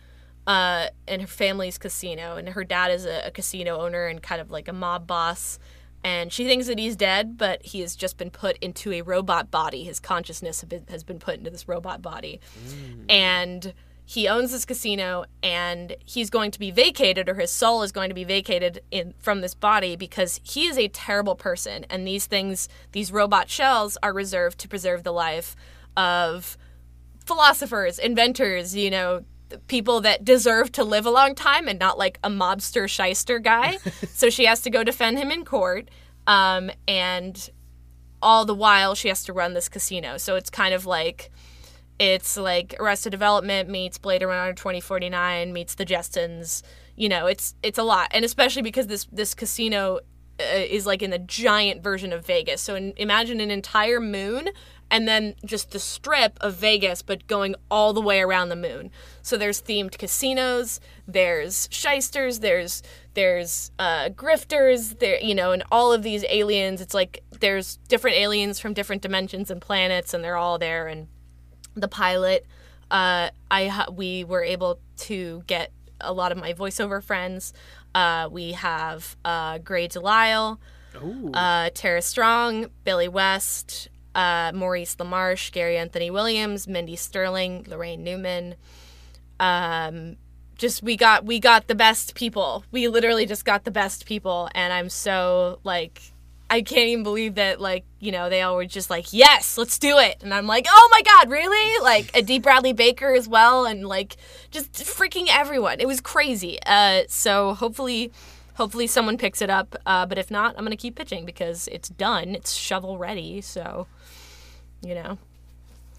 uh, in her family's casino, and her dad is a, a casino owner and kind of like a mob boss. And she thinks that he's dead, but he has just been put into a robot body. His consciousness has been put into this robot body, mm. and he owns this casino, and he's going to be vacated, or his soul is going to be vacated in from this body because he is a terrible person, and these things, these robot shells, are reserved to preserve the life of philosophers, inventors, you know, people that deserve to live a long time and not like a mobster shyster guy. so she has to go defend him in court. Um, and all the while she has to run this casino. So it's kind of like it's like Arrested Development meets Blade Runner 2049 meets The Jetsons. You know, it's it's a lot, and especially because this this casino uh, is like in the giant version of Vegas. So in, imagine an entire moon and then just the strip of Vegas, but going all the way around the moon. So there's themed casinos, there's shysters, there's there's uh, grifters, there you know, and all of these aliens. It's like there's different aliens from different dimensions and planets, and they're all there. And the pilot, uh, I ha- we were able to get a lot of my voiceover friends. Uh, we have uh, Grey DeLisle, Ooh. uh, Tara Strong, Billy West, uh, Maurice LaMarche, Gary Anthony Williams, Mindy Sterling, Laraine Newman. Um, just we got we got the best people. We literally just got the best people, and I'm so like I can't even believe that like you know they all were just like yes let's do it. And I'm like oh my god really? Like a Dee Bradley Baker as well and like just freaking everyone. It was crazy. Uh so hopefully hopefully someone picks it up. Uh, but if not I'm gonna keep pitching because it's done. It's shovel ready so you know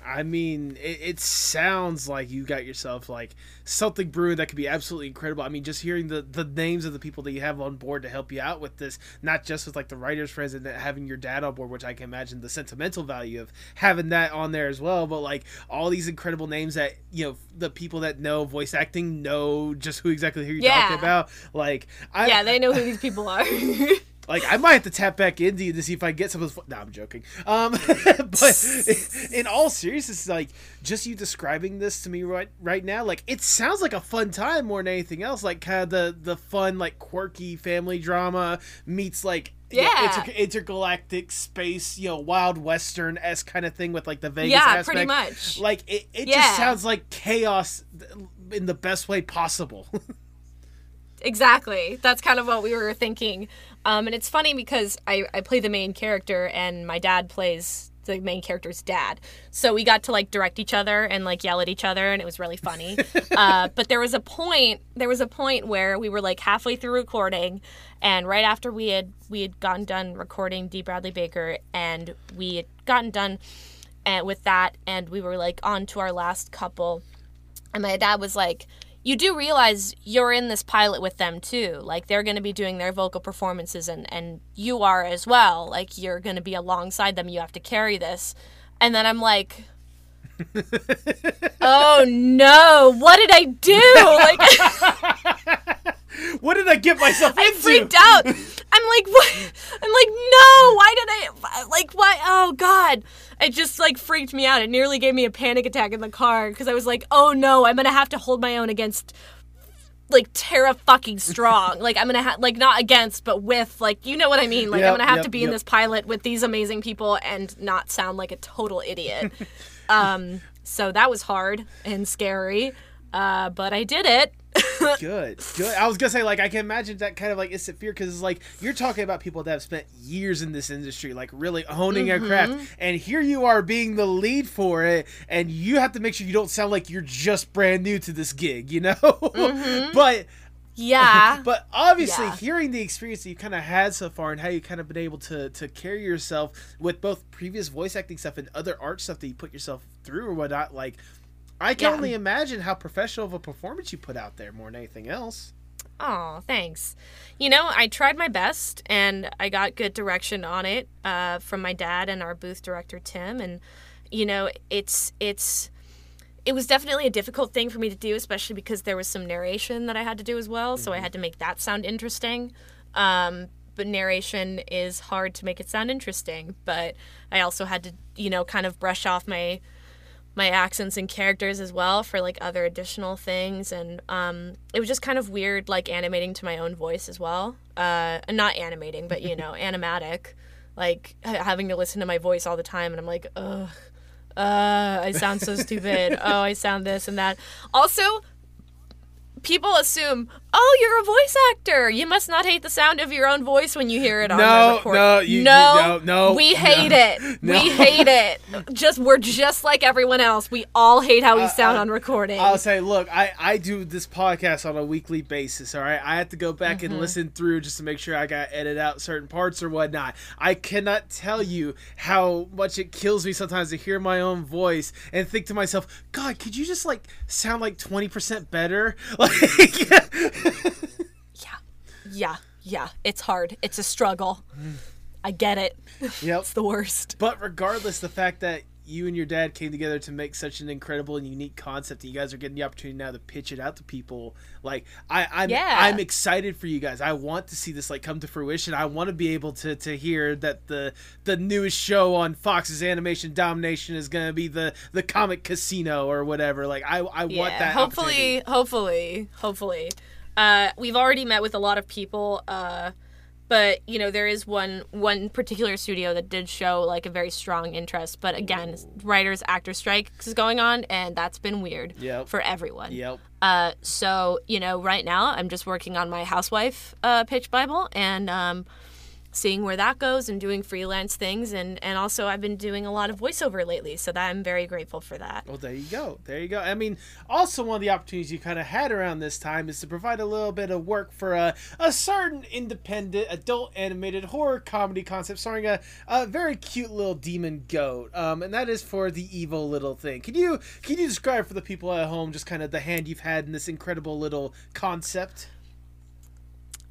I mean, it, it sounds like you got yourself like something brewing that could be absolutely incredible. I mean, just hearing the the names of the people that you have on board to help you out with this, not just with like the writers' friends and having your dad on board, which I can imagine the sentimental value of having that on there as well. But like all these incredible names that you know, the people that know voice acting know just who exactly who you're Yeah. talking about. Like, I, yeah they know who these people are like I might have to tap back into you to see if I get some of those. No, I'm joking. Um, but in all seriousness, like just you describing this to me right right now, like it sounds like a fun time more than anything else. Like kind of the the fun, like quirky family drama meets like Yeah. inter- intergalactic space, you know, wild western s kind of thing with like the Vegas yeah aspect. pretty much Like it, it Yeah. just sounds like chaos in the best way possible. exactly. That's kind of what we were thinking. Um, and it's funny because I, I play the main character and my dad plays the main character's dad. So we got to like direct each other and like yell at each other and it was really funny. uh, but there was a point there was a point where we were like halfway through recording and right after we had we had gotten done recording Dee Bradley Baker and we had gotten done and with that and we were like on to our last couple and my dad was like you do realize you're in this pilot with them too. Like they're going to be doing their vocal performances and and you are as well. Like you're going to be alongside them. You have to carry this. And then I'm like Oh no, what did I do? Like What did I get myself into? I freaked out. I'm like, what? I'm like, no. Why did I? Like, why? Oh God! It just like freaked me out. It nearly gave me a panic attack in the car because I was like, oh no, I'm gonna have to hold my own against like Tara fucking strong. like I'm gonna have like not against, but with like you know what I mean. Like Yep, I'm gonna have yep, to be in this pilot with these amazing people and not sound like a total idiot. um, so that was hard and scary. Uh, but I did it. good good i was gonna say like i can imagine that kind of like instant fear because it's like you're talking about people that have spent years in this industry like really honing Mm-hmm. a craft and here you are being the lead for it and you have to make sure you don't sound like you're just brand new to this gig you know but yeah. but obviously Yeah. hearing the experience that you kind of had so far and how you kind of been able to to carry yourself with both previous voice acting stuff and other art stuff that you put yourself through or whatnot like i can Yeah. only imagine how professional of a performance you put out there more than anything else Oh, thanks. You know, I tried my best and I got good direction on it uh, from my dad and our booth director Tim. And you know, it's it's it was definitely a difficult thing for me to do, especially because there was some narration that I had to do as well. So I had to make that sound interesting. Um, but narration is hard to make it sound interesting. But I also had to, you know, kind of brush off my my accents and characters as well for like other additional things. And um it was just kind of weird like animating to my own voice as well. Uh not animating but you know animatic. Like ha- having to listen to my voice all the time. And i'm like ugh uh i sound so stupid. Oh i sound this and that. Also people assume oh you're a voice actor you must not hate the sound of your own voice when you hear it on No, the record no, you- you- no, no, no, we no, hate it no. we hate it just we're just like everyone else we all hate how we sound on recording I'll say, look, I, I do this podcast on a weekly basis, all right? I have to go back Mm-hmm. and listen through just to make sure I got edit out certain parts or whatnot. I cannot tell you how much it kills me sometimes to hear my own voice and think to myself, God, could you just like sound like 20% better? Like, yeah yeah yeah it's hard it's a struggle i get it yep. it's the worst But regardless, the fact that you and your dad came together to make such an incredible and unique concept, and you guys are getting the opportunity now to pitch it out to people. Like I, I'm, Yeah. I'm excited for you guys. I want to see this like come to fruition. I want to be able to to hear that the the newest show on Fox's Animation Domination is going to be the the Comic Casino or whatever. Like I, I want that. hopefully hopefully hopefully uh, we've already met with a lot of people uh, but you know there is one one particular studio that did show like a very strong interest but again writers actor strike is going on and that's been weird Yep. for everyone Yep. uh, so you know right now i'm just working on my housewife uh, pitch bible and um, seeing where that goes and doing freelance things and and also i've been doing a lot of voiceover lately so that i'm very grateful for that Well, there you go. There you go. I mean, also one of the opportunities you kind of had around this time is to provide a little bit of work for a, a certain independent adult animated horror comedy concept starring a, a very cute little demon goat. Um, and that is for the evil little thing. Can you can you describe for the people at home just kind of the hand you've had in this incredible little concept?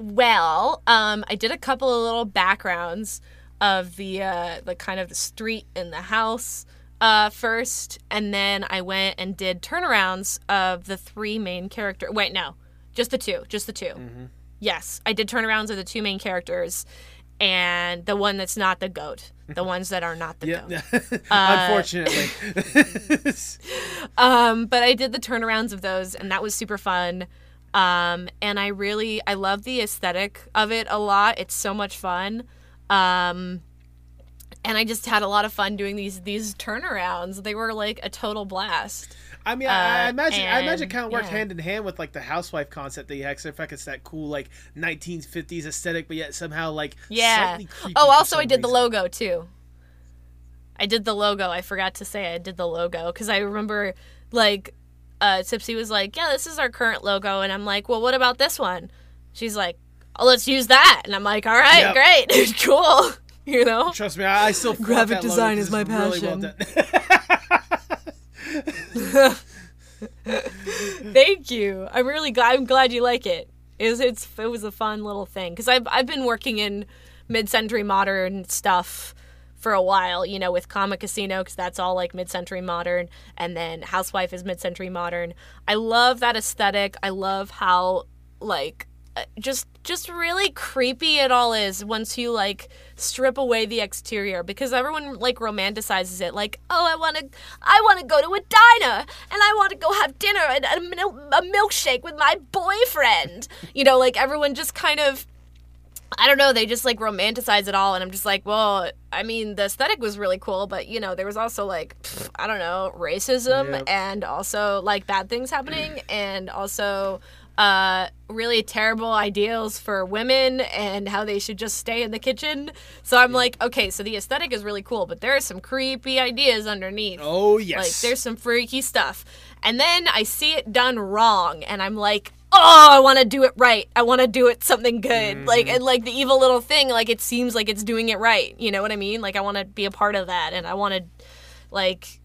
Well, um, I did a couple of little backgrounds of the uh, the kind of the street and the house uh, first, and then I went and did turnarounds of the three main character. Wait, no, just the two, just the 2 Yes, I did turnarounds of the two main characters, and the one that's not the goat, the ones that are not the Yeah. goat. Unfortunately. Um, but I did the turnarounds of those, and that was super fun. Um, and I really I love the aesthetic of it a lot. It's so much fun. Um, and I just had a lot of fun doing these these turnarounds. They were like a total blast. I mean, I, I Uh, imagine I imagine it kind of worked yeah. hand in hand with like the housewife concept that you had. Cause I feel it's that cool like 1950s aesthetic, but yet somehow like Yeah. Oh, also I did the logo too. I did the logo. I forgot to say I did the logo because I remember like uh, Tipsy was like, "Yeah, this is our current logo," and I'm like, "Well, what about this one?" She's like, "Oh, let's use that," and I'm like, "All right, Yep. great, cool." You know? Trust me, I, I still Graphic that logo is my it's really well passion. Thank you. I'm really glad. I'm glad you like it. It was, it's, it was a fun little thing because I've, I've been working in mid-century modern stuff for a while, you know, with Comic Casino because that's all like mid-century modern, and then Housewife is mid-century modern. I love that aesthetic. I love how like uh, just just really creepy it all is once you like strip away the exterior because everyone like romanticizes it like oh i want to i want to go to a diner and i want to go have dinner and a, mil- a milkshake with my boyfriend you know like everyone just kind of I don't know, they just like romanticize it all and I'm just like, well, I mean, the aesthetic was really cool, but you know, there was also like pff, I don't know, racism Yep. and also like bad things happening and also uh really terrible ideals for women and how they should just stay in the kitchen. So I'm like, okay, so the aesthetic is really cool, but there are some creepy ideas underneath. Oh yes, Like there's some freaky stuff. And then I see it done wrong and I'm like, "Oh, I want to do it right. I want to do it something good." Like and like the evil little thing, like it seems like it's doing it right. You know what I mean? Like I want to be a part of that and I want to like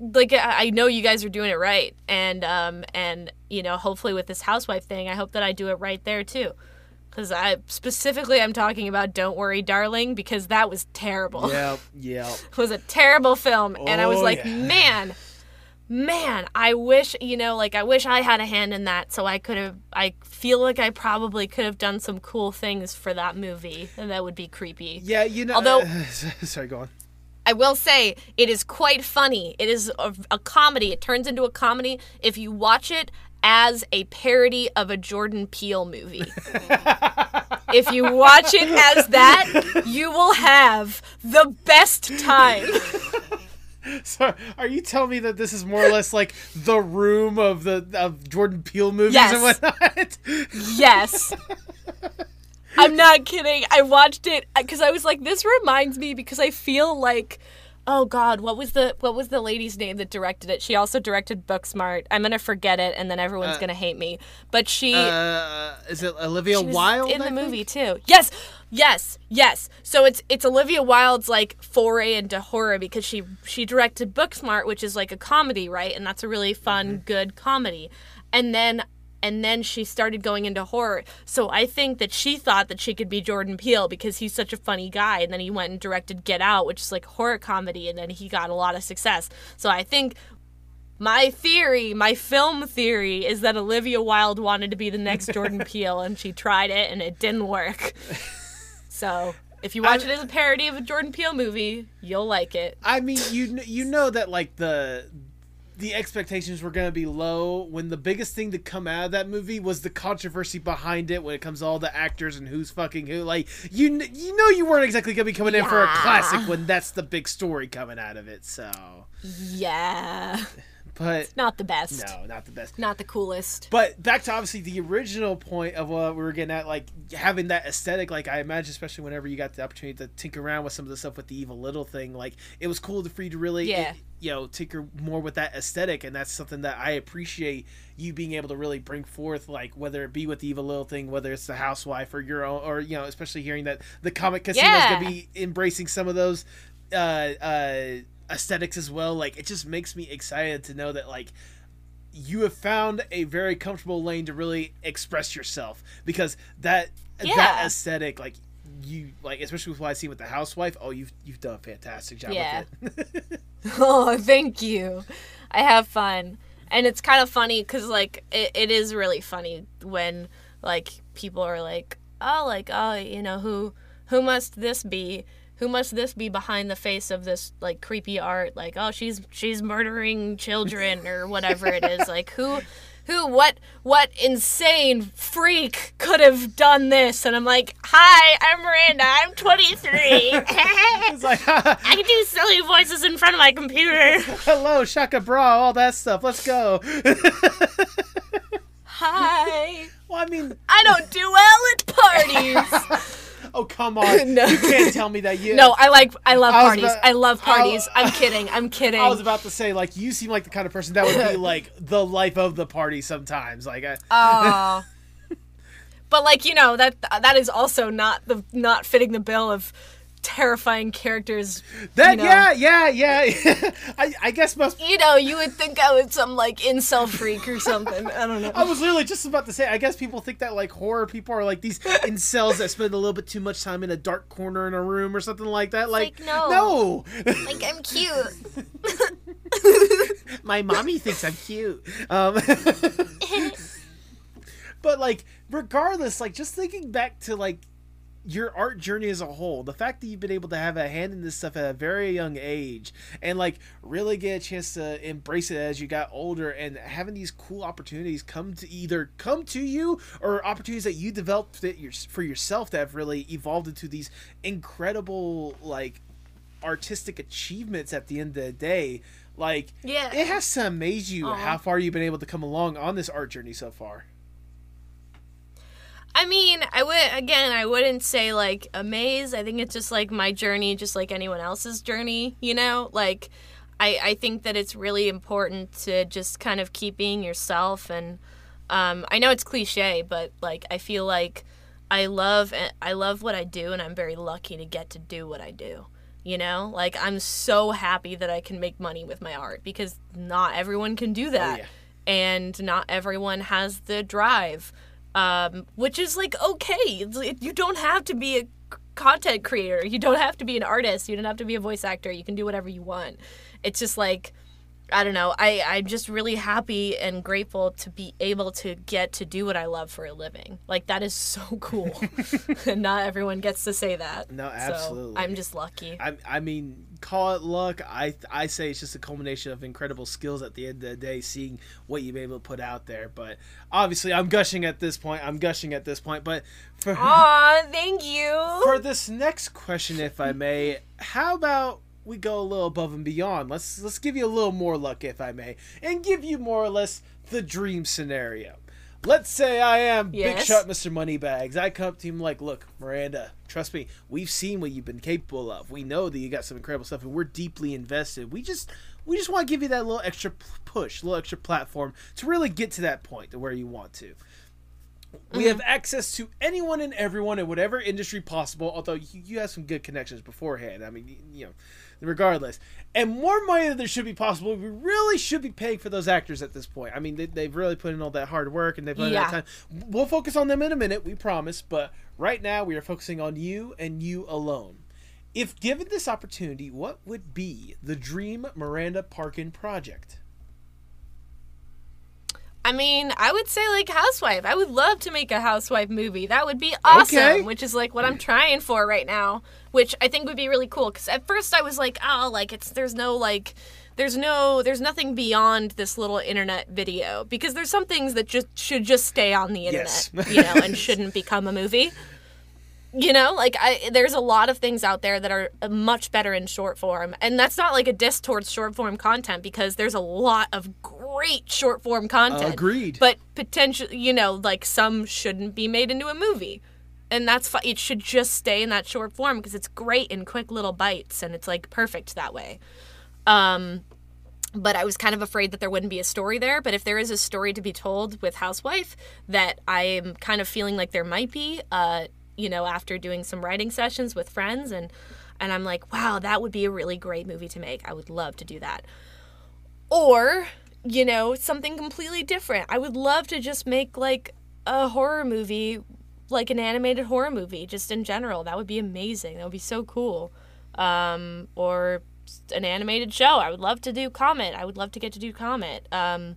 like I know you guys are doing it right. And um and you know, hopefully with this housewife thing, I hope that I do it right there too. Cuz I specifically I'm talking about Don't Worry Darling because that was terrible Yep, yep. It was a terrible film and i was Oh, like yeah. man man i wish you know like i wish i had a hand in that so i could have i feel like i probably could have done some cool things for that movie and that would be creepy Yeah, you know. Although- sorry, go on. i will say it is quite funny it is a, a comedy it turns into a comedy if you watch it as a parody of a jordan peele movie if you watch it as that you will have the best time So, are you telling me that this is more or less like the room of the of Jordan Peele movies Yes. and whatnot? Yes. I'm not kidding. I watched it uh, because I was like, this reminds me because I feel like, oh God, what was the what was the lady's name that directed it? She also directed Booksmart. I'm gonna forget it, and then everyone's gonna hate me. But she, uh, is it Olivia Wilde in I the think? movie too. Yes, yes, yes. So it's it's Olivia Wilde's like foray into horror because she she directed Booksmart, which is like a comedy, right? And that's a really fun, Mm-hmm. good comedy. And then and then she started going into horror. So I think that she thought that she could be Jordan Peele because he's such a funny guy. And then he went and directed Get Out, which is like horror comedy, and then he got a lot of success. So I think my theory, my film theory, is that Olivia Wilde wanted to be the next Jordan Peele, and she tried it, and it didn't work. So if you watch I- it as a parody of a Jordan Peele movie, you'll like it. I mean, you you know that like the the expectations were going to be low when the biggest thing to come out of that movie was the controversy behind it when it comes to all the actors and who's fucking who. Like you you know you weren't exactly going to be coming in for a classic when that's the big story coming out of it. So, Yeah, but not the best, no, not the best. not the coolest. But back to obviously the original point of what we were getting at, like having that aesthetic. Like I imagine, especially whenever you got the opportunity to tinker around with some of the stuff with the evil little thing, like it was cool to for you to really, Yeah. you know, tinker more with that aesthetic, and that's something that I appreciate you being able to really bring forth. Like whether it be with the evil little thing, whether it's the housewife or your own, or you know, especially hearing that the comic casino is Yeah. gonna be embracing some of those uh, uh, aesthetics as well. Like it just makes me excited to know that like you have found a very comfortable lane to really express yourself because that that aesthetic like you like especially with what I see with the housewife oh you've you've done a fantastic job Yeah. with it oh, thank you. I have fun. And it's kind of funny because, like, it, it is really funny when, like, people are like, oh, like, oh, you know, who, who must this be? Who must this be behind the face of this, like, creepy art? Like, oh, she's, she's murdering children or whatever it is. Like, who, who what what insane freak could have done this and i'm like hi i'm miranda i'm 23 It's like, i can do silly voices in front of my computer hello, shaka bra, all that stuff. Let's go. hi well, I mean, i don't do well at parties oh come on, No. you can't tell me that you. no i like i love I parties about- i love parties i'm kidding i'm kidding I was about to say, like, you seem like the kind of person that would be like the life of the party sometimes. Like, I, Oh. but like you know that that is also not the not fitting the bill of terrifying characters. that, you know. yeah, yeah, yeah. I, I guess most. You know, you would think I was some like incel freak or something. I don't know. I was literally just about to say. I guess people think that like horror people are like these incels that spend a little bit too much time in a dark corner in a room or something like that. Like, like, no. no. Like I'm cute. My mommy thinks I'm cute. Um, but like, regardless, like just thinking back to like your art journey as a whole, the fact that you've been able to have a hand in this stuff at a very young age and like really get a chance to embrace it as you got older and having these cool opportunities come to either come to you or opportunities that you developed that your, for yourself that have really evolved into these incredible like artistic achievements at the end of the day like Yeah. it has to amaze you Aw. how far you've been able to come along on this art journey so far I mean, I would again, I wouldn't say like amaze. I think it's just like my journey, just like anyone else's journey. You know, like I I think that it's really important to just kind of keep being yourself. And um, I know it's cliche, but like I feel like I love I love what I do, and I'm very lucky to get to do what I do. You know, like I'm so happy that I can make money with my art because not everyone can do that, yeah. and not everyone has the drive um, which is like okay. You don't have to be a content creator. You don't have to be an artist. You don't have to be a voice actor. You can do whatever you want. It's just like I don't know. I I'm just really happy and grateful to be able to get to do what I love for a living. Like that is so cool, and not everyone gets to say that. No, So, absolutely. I'm just lucky. I, I mean, call it luck. I I say it's just a culmination of incredible skills at the end of the day, seeing what you've been able to put out there. But obviously, I'm gushing at this point. I'm gushing at this point. But for Aw, thank you. for this next question, if I may, how about we go a little above and beyond? Let's let's give you a little more luck, if I may, and give you more or less the dream scenario. Let's say I am Big Yes. Shot Mr. Moneybags. I come up to him like, look, Miranda, trust me, we've seen what you've been capable of. We know that you got some incredible stuff, and we're deeply invested. We just we just want to give you that little extra push, a little extra platform to really get to that point to where you want to. We mm-hmm. have access to anyone and everyone in whatever industry possible. Although you, you have some good connections beforehand. I mean, you know, regardless, and more money than there should be possible. We really should be paying for those actors at this point. I mean, they, they've really put in all that hard work and they've put in that time. We'll focus on them in a minute, we promise. But right now, we are focusing on you and you alone. If given this opportunity, what would be the dream Miranda Parkin project? I mean, I would say like Housewife. I would love to make a Housewife movie. That would be awesome, Okay. which is like what I'm trying for right now, which I think would be really cool cuz at first I was like, "Oh, like it's there's no like there's no there's nothing beyond this little internet video because there's some things that just should just stay on the internet, Yes. you know, and shouldn't become a movie." You know, like I there's a lot of things out there that are uh, much better in short form. And that's not like a diss towards short form content because there's a lot of great short form content. Agreed. But potentially, you know, like some shouldn't be made into a movie. And that's fine. It should just stay in that short form because it's great in quick little bites and it's like perfect that way. Um, but I was kind of afraid that there wouldn't be a story there. But if there is a story to be told with Housewife that I am kind of feeling like there might be, uh, you know, after doing some writing sessions with friends and and I'm like, wow, that would be a really great movie to make. I would love to do that. Or, you know, something completely different. I would love to just make like a horror movie, like an animated horror movie, just in general. That would be amazing. That would be so cool. Um, or an animated show. I would love to do Comet. I would love to get to do Comet. Um,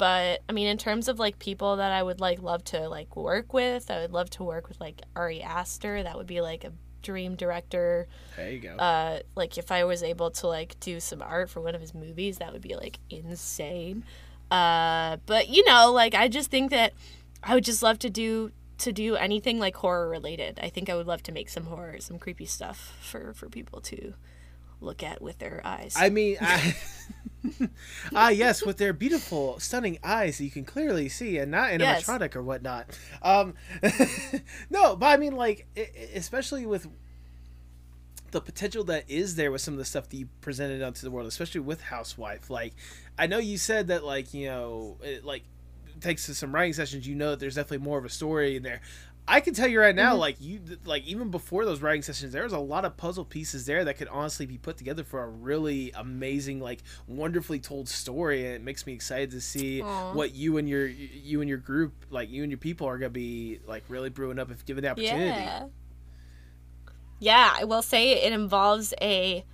but I mean, in terms of like people that I would like love to like work with, I would love to work with like Ari Aster. That would be like a dream director. There you go. Uh, like if I was able to like do some art for one of his movies, that would be like insane. Uh, but you know, like I just think that I would just love to do to do anything like horror related. I think I would love to make some horror, some creepy stuff for for people to look at with their eyes. I mean, I, ah, yes, with their beautiful, stunning eyes that you can clearly see, and not Yes. animatronic or whatnot. Um, no, but I mean, like, especially with the potential that is there with some of the stuff that you presented onto the world, especially with Housewife. Like, I know you said that, like, you know, it, like, takes to some writing sessions, you know that there's definitely more of a story in there. I can tell you right now, like you, like even before those writing sessions, there was a lot of puzzle pieces there that could honestly be put together for a really amazing, like wonderfully told story, and it makes me excited to see Aw. what you and your you and your group, like you and your people, are gonna be like really brewing up if given the opportunity. Yeah. Yeah, I will say it involves a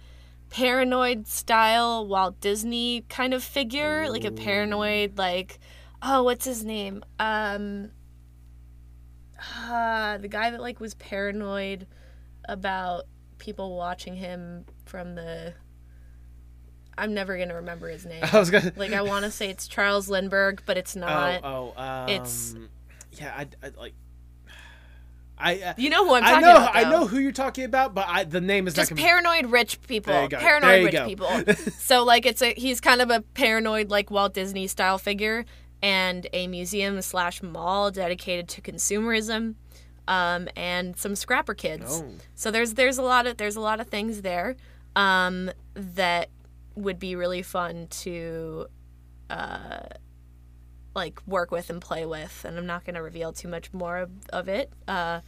paranoid style Walt Disney kind of figure, like a paranoid like oh, what's his name? Um uh, the guy that like was paranoid about people watching him from the I'm never going to remember his name. I was gonna Like I want to say it's Charles Lindbergh, but it's not. oh oh um, it's- yeah I, I like I uh, You know who I'm I talking know about. I though. know who you're talking about, but I the name is just not. Gonna, paranoid rich people. There you go. Paranoid There you rich go. people. so like it's a he's kind of a paranoid like Walt Disney style figure and a museum slash mall dedicated to consumerism. Um, and some scrapper kids. Oh. So there's there's a lot of there's a lot of things there um, that would be really fun to uh, like work with and play with. And I'm not going to reveal too much more of, of it, uh,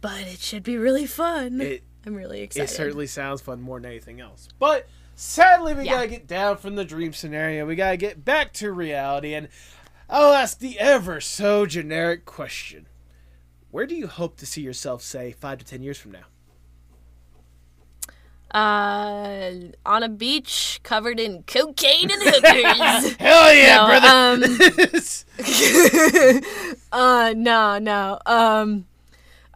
but it should be really fun. It, I'm really excited. It certainly sounds fun more than anything else. But sadly, we Yeah. gotta get down from the dream scenario. We gotta get back to reality, and I'll ask the ever so generic question: Where do you hope to see yourself, say, five to ten years from now? uh, on a beach covered in cocaine and hookers. Hell yeah, No, brother! um, uh, no, no. Um,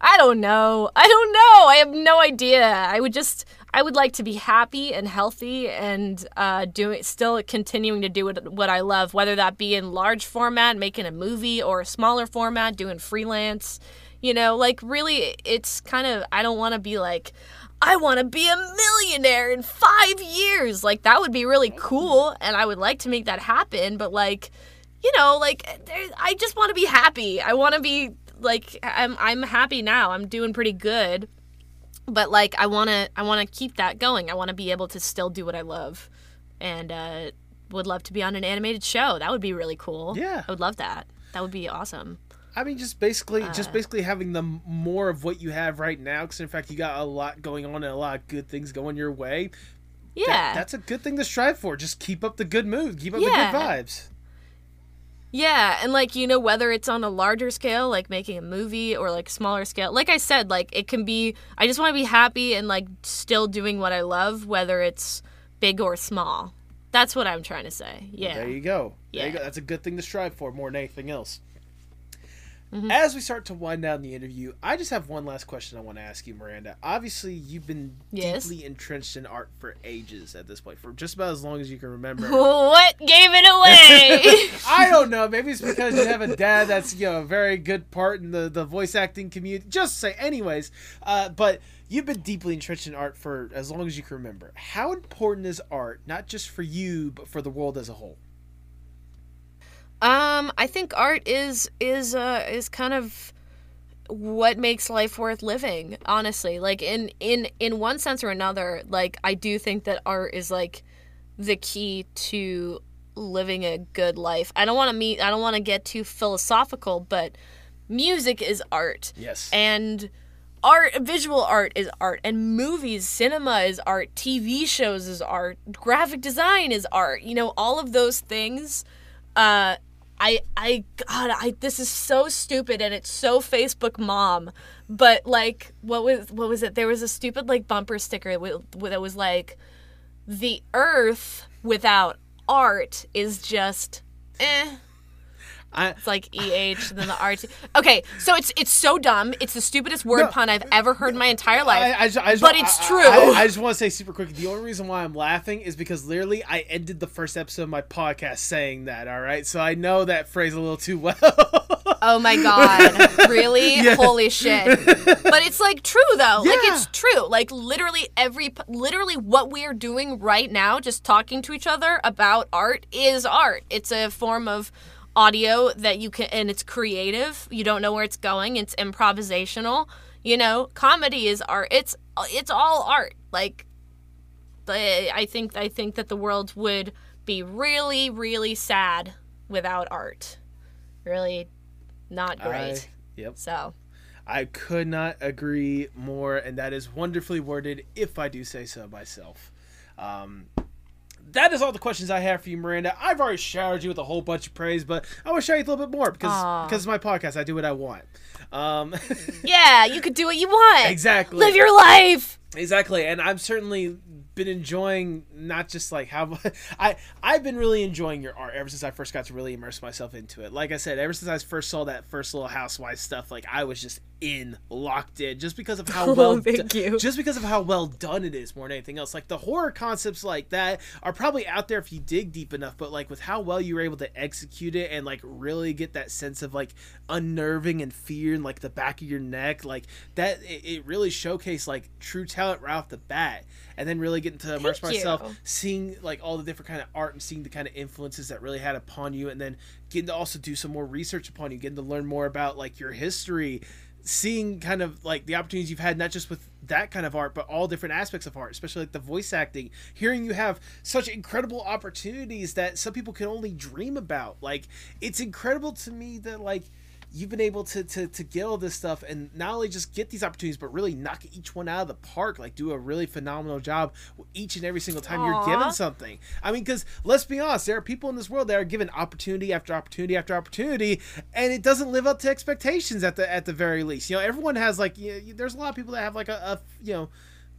I don't know. I don't know. I have no idea. I would just, I would like to be happy and healthy and uh, doing, still continuing to do what, what I love, whether that be in large format, making a movie, or a smaller format, doing freelance. You know, like really, it's kind of, I don't want to be like, I want to be a millionaire in five years. Like, that would be really cool, and I would like to make that happen, but like, you know, like I just want to be happy. I want to be like I'm I'm happy now. I'm doing pretty good. But like I want to I want to keep that going. I want to be able to still do what I love and uh would love to be on an animated show. That would be really cool. Yeah. I would love that. That would be awesome. I mean, just basically, Uh. just basically having the more of what you have right now. Because in fact, you got a lot going on and a lot of good things going your way. Yeah. That- that's a good thing to strive for. Just keep up the good mood. Keep up Yeah. the good vibes. Yeah, and like you know whether it's on a larger scale like making a movie or like smaller scale. Like I said, like it can be I just want to be happy and like still doing what I love whether it's big or small. That's what I'm trying to say. Yeah. There you go. There you Yeah. go. That's a good thing to strive for more than anything else. Mm-hmm. As we start to wind down the interview, I just have one last question I want to ask you, Miranda. Obviously, you've been Yes. deeply entrenched in art for ages at this point, for just about as long as you can remember. what gave it away? I don't know. Maybe it's because you have a dad that's you know a very good part in the the voice acting community. Just say, anyways. Uh, but you've been deeply entrenched in art for as long as you can remember. How important is art, not just for you, but for the world as a whole? Um, I think art is is uh is kind of what makes life worth living, honestly. Like in in in one sense or another, like I do think that art is like the key to living a good life. I don't want to meet I don't want to get too philosophical, but music is art Yes. and art visual art is art and movies cinema is art tv shows is art graphic design is art you know all of those things uh i i god i this is so stupid and it's so facebook mom but like what was what was it? There was a stupid like bumper sticker that was like the earth without art is just eh I, It's like E H and then the R T. Okay, so it's it's so dumb. It's the stupidest word No. pun I've ever heard in my entire life. I, I just, just, But it's true. I, just want to say super quick. The only reason why I'm laughing is because literally I ended the first episode of my podcast saying that. All right, so I know that phrase a little too well. oh my god, really? Yeah. Holy shit! But it's like true though. Like it's true. Like literally every, literally what we are doing right now, just talking to each other about art, is art. It's a form of audio that you can, and it's creative. You don't know where it's going. It's improvisational. You know, comedy is art. It's it's all art. Like I think I think that the world would be really really sad without art. Really not great. I, yep. So, I could not agree more, and that is wonderfully worded, if I do say so myself. Um, that is all the questions I have for you, Miranda. I've already showered you with a whole bunch of praise, but I want to shower you a little bit more because Aw. because it's my podcast. I do what I want. Um, yeah, you could do what you want. exactly. Live your life. Exactly, and I've certainly been enjoying not just like how I I've been really enjoying your art ever since I first got to really immerse myself into it. Like I said, ever since I first saw that first little housewife stuff, like I was just in, locked in, just because of how Oh, well thank do- you. just because of how well done it is more than anything else. Like the horror concepts like that are probably out there if you dig deep enough, but like with how well you were able to execute it and like really get that sense of like unnerving and fear in like the back of your neck, like that it, it really showcased like true talent right off the bat. And then really getting to immerse Thank myself, you. seeing like all the different kind of art and seeing the kind of influences that really had upon you, and then getting to also do some more research upon you, getting to learn more about like your history, seeing kind of like the opportunities you've had not just with that kind of art but all different aspects of art especially like the voice acting hearing you have such incredible opportunities that some people can only dream about. Like it's incredible to me that like you've been able to, to to get all this stuff and not only just get these opportunities but really knock each one out of the park like do a really phenomenal job each and every single time you're given something. I mean because let's be honest there are people in this world that are given opportunity after opportunity after opportunity and it doesn't live up to expectations at the at the very least. You know everyone has like you know, there's a lot of people that have like a, a you know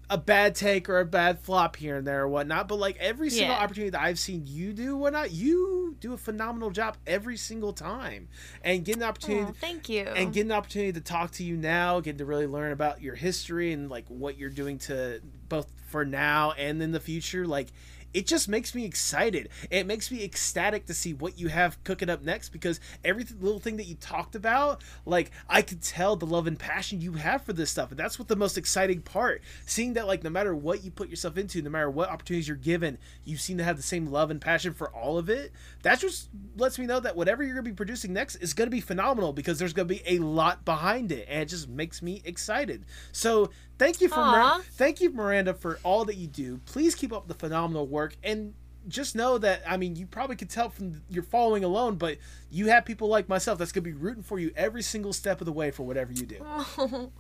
a bad take or a bad flop here and there or whatnot. But like every single Yeah. opportunity that I've seen you do whatnot, you do a phenomenal job every single time. And getting the opportunity Aw, thank you. and getting the opportunity to talk to you now, getting to really learn about your history and like what you're doing to both for now and in the future, like it just makes me excited. It makes me ecstatic to see what you have cooking up next because every little thing that you talked about, like I could tell the love and passion you have for this stuff. And that's what the most exciting part. Seeing that like no matter what you put yourself into, no matter what opportunities you're given, you seem to have the same love and passion for all of it. That just lets me know that whatever you're going to be producing next is going to be phenomenal because there's going to be a lot behind it and it just makes me excited. So, thank you for Mir- thank you Miranda for all that you do. Please keep up the phenomenal work and just know that I mean you probably could tell from your following alone, but you have people like myself that's gonna be rooting for you every single step of the way for whatever you do.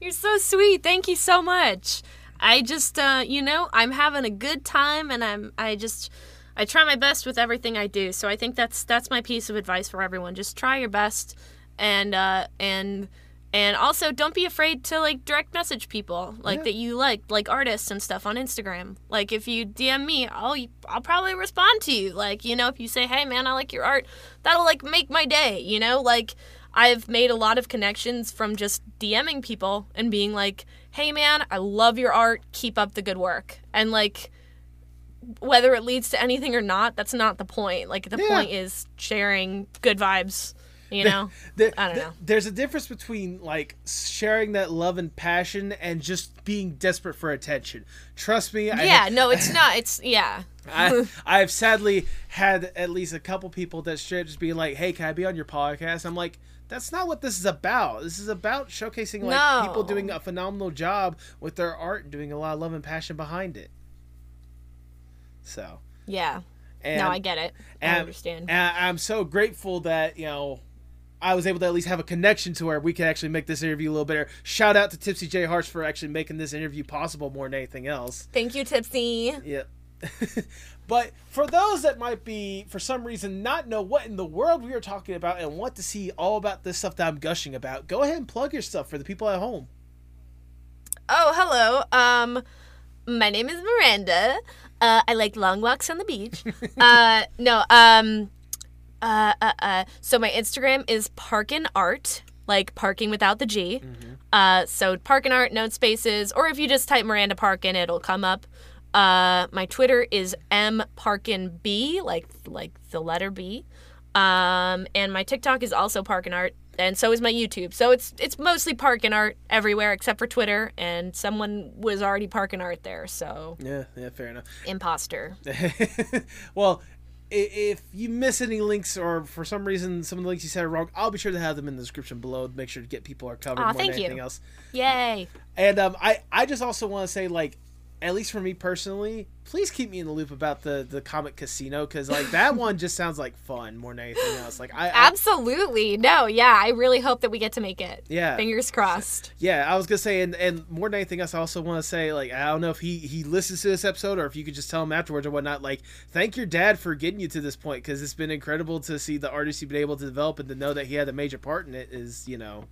You're so sweet. Thank you so much. I just uh, you know, I'm having a good time and I'm I just I try my best with everything I do. So I think that's that's my piece of advice for everyone. Just try your best and uh and and also don't be afraid to like direct message people like Yeah. that you like like artists and stuff on Instagram. Like if you DM me, I'll I'll probably respond to you. Like, you know, if you say, "Hey man, I like your art." That'll like make my day, you know? Like I've made a lot of connections from just DMing people and being like, "Hey man, I love your art. Keep up the good work." And like whether it leads to anything or not, that's not the point. Like the Yeah. point is sharing good vibes, you know? There- I don't there- know. There's a difference between like sharing that love and passion and just being desperate for attention. Trust me, I, yeah, no, it's not. It's yeah. I, I've sadly had at least a couple people that straight just being like, "Hey, can I be on your podcast?" I'm like, "That's not what this is about. This is about showcasing like No. people doing a phenomenal job with their art and doing a lot of love and passion behind it." So, Yeah. and, no, I get it. I and- understand. and I'm so grateful that you know. I was able to at least have a connection to where we could actually make this interview a little better. Shout out to Tipsy J Hearts for actually making this interview possible more than anything else. Thank you, Tipsy. Yeah. but for those that might be, for some reason, not know what in the world we are talking about and want to see all about this stuff that I'm gushing about, go ahead and plug your stuff for the people at home. Oh, hello. Um, my name is Miranda. Uh, I like long walks on the beach. uh, no, um, Uh, uh, uh. So my Instagram is Parkin Art, like parking without the G. Uh, so Parkin Art, no spaces, or if you just type Miranda Parkin, it'll come up. Uh, my Twitter is M Parkin B, like like the letter B. Um, and my TikTok is also Parkin Art, and so is my YouTube. So it's it's mostly Parkin Art everywhere except for Twitter, and someone was already Parkin Art there, so Yeah, yeah, fair enough. imposter. well, if you miss any links or for some reason some of the links you said are wrong, I'll be sure to have them in the description below to make sure to get people are covered Aw, more than thank you. anything else. Yay! And um, I, I just also want to say, like, at least for me personally, please keep me in the loop about the the comic casino because like that one just sounds like fun more than anything else. Like I, I Absolutely. No, yeah, I really hope that we get to make it. Yeah. Fingers crossed. yeah, I was gonna say, and and more than anything else, I also want to say, like, I don't know if he he listens to this episode or if you could just tell him afterwards or whatnot. Like, thank your dad for getting you to this point because it's been incredible to see the artist you've been able to develop and to know that he had a major part in it is you know,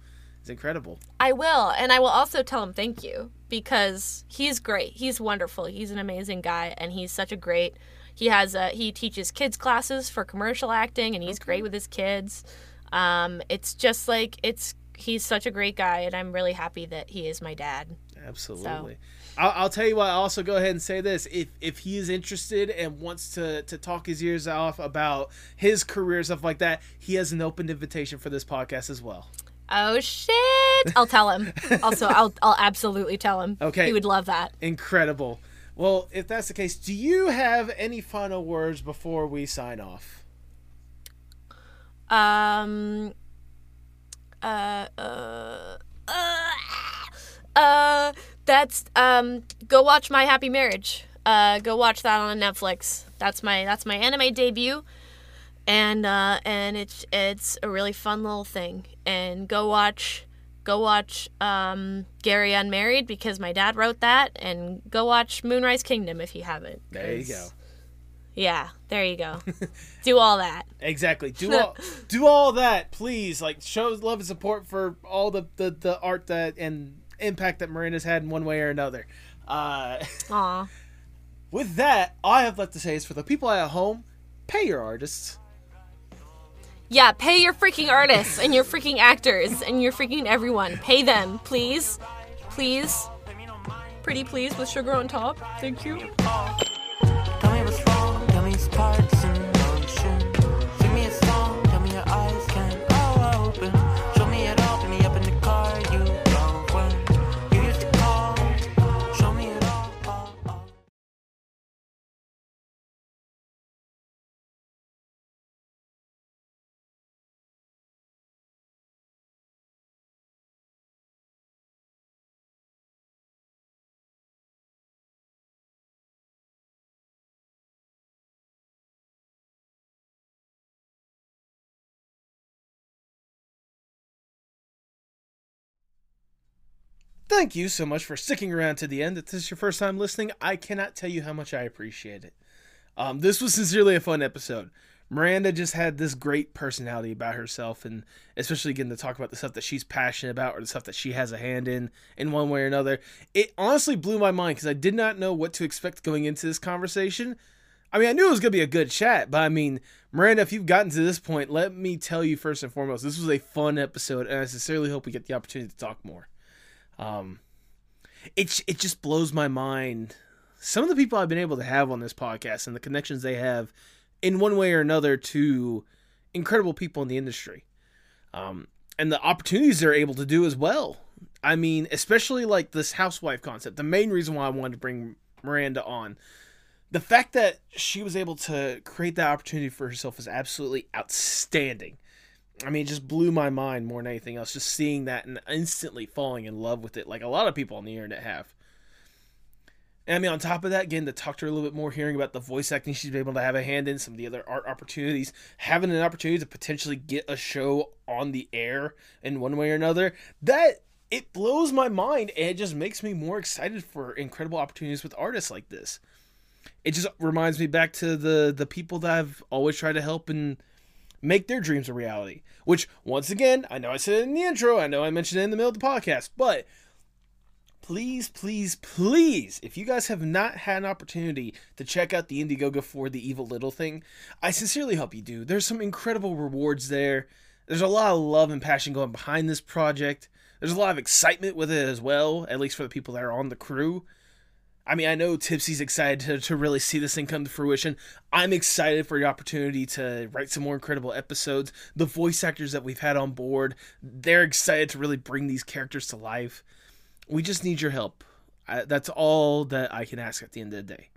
is incredible. I will, and I will also tell him thank you because he's great. He's wonderful. He's an amazing guy, and he's such a great. He has a he teaches kids classes for commercial acting, and he's great with his kids. Um, it's just like it's he's such a great guy, and I'm really happy that he is my dad. Absolutely. I'll, I'll tell you what. I'll also go ahead and say this: if if he is interested and wants to to talk his ears off about his career stuff like that, he has an open invitation for this podcast as well. Oh shit! I'll tell him. also, I'll I'll absolutely tell him. Okay. he would love that. Incredible. Well, if that's the case, do you have any final words before we sign off? Um. Uh. Uh. Uh. uh that's um. Go watch My Happy Marriage. Uh. Go watch that on Netflix. That's my that's my anime debut, and uh and it's it's a really fun little thing. And go watch. Go watch um, Gary Unmarried because my dad wrote that, and go watch Moonrise Kingdom if you haven't. There you go. Yeah, there you go. Do all that. Exactly. Do all do all that, please. Like show love and support for all the, the, the art that and impact that Miranda's had in one way or another. Uh, Aw. with that, all I have left to say is for the people at home, pay your artists. Yeah, pay your freaking artists and your freaking actors and your freaking everyone. Pay them, please. Please. Pretty please with sugar on top. Thank you. Thank you so much for sticking around to the end. If this is your first time listening, I cannot tell you how much I appreciate it. Um, this was sincerely a fun episode. Miranda just had this great personality about herself, and especially getting to talk about the stuff that she's passionate about or the stuff that she has a hand in, in one way or another. It honestly blew my mind because I did not know what to expect going into this conversation. I mean, I knew it was going to be a good chat, but I mean, Miranda, if you've gotten to this point, let me tell you first and foremost, this was a fun episode, and I sincerely hope we get the opportunity to talk more. Um, it it just blows my mind. Some of the people I've been able to have on this podcast and the connections they have, in one way or another, to incredible people in the industry, um, and the opportunities they're able to do as well. I mean, especially like this housewife concept. The main reason why I wanted to bring Miranda on, the fact that she was able to create that opportunity for herself is absolutely outstanding. I mean, it just blew my mind more than anything else. Just seeing that and instantly falling in love with it, like a lot of people on the internet have. And I mean, on top of that, getting to talk to her a little bit more, hearing about the voice acting she's been able to have a hand in, some of the other art opportunities, having an opportunity to potentially get a show on the air in one way or another, that it blows my mind and it just makes me more excited for incredible opportunities with artists like this. It just reminds me back to the the people that I've always tried to help and make their dreams a reality. Which, once again, I know I said it in the intro, I know I mentioned it in the middle of the podcast, but please, please, please, if you guys have not had an opportunity to check out the Indiegogo for the Evil Little Thing, I sincerely hope you do. There's some incredible rewards there. There's a lot of love and passion going behind this project. There's a lot of excitement with it as well, at least for the people that are on the crew. I mean, I know Tipsy's excited to, to really see this thing come to fruition. I'm excited for the opportunity to write some more incredible episodes. The voice actors that we've had on board, they're excited to really bring these characters to life we just need your help. I, that's all that I can ask at the end of the day.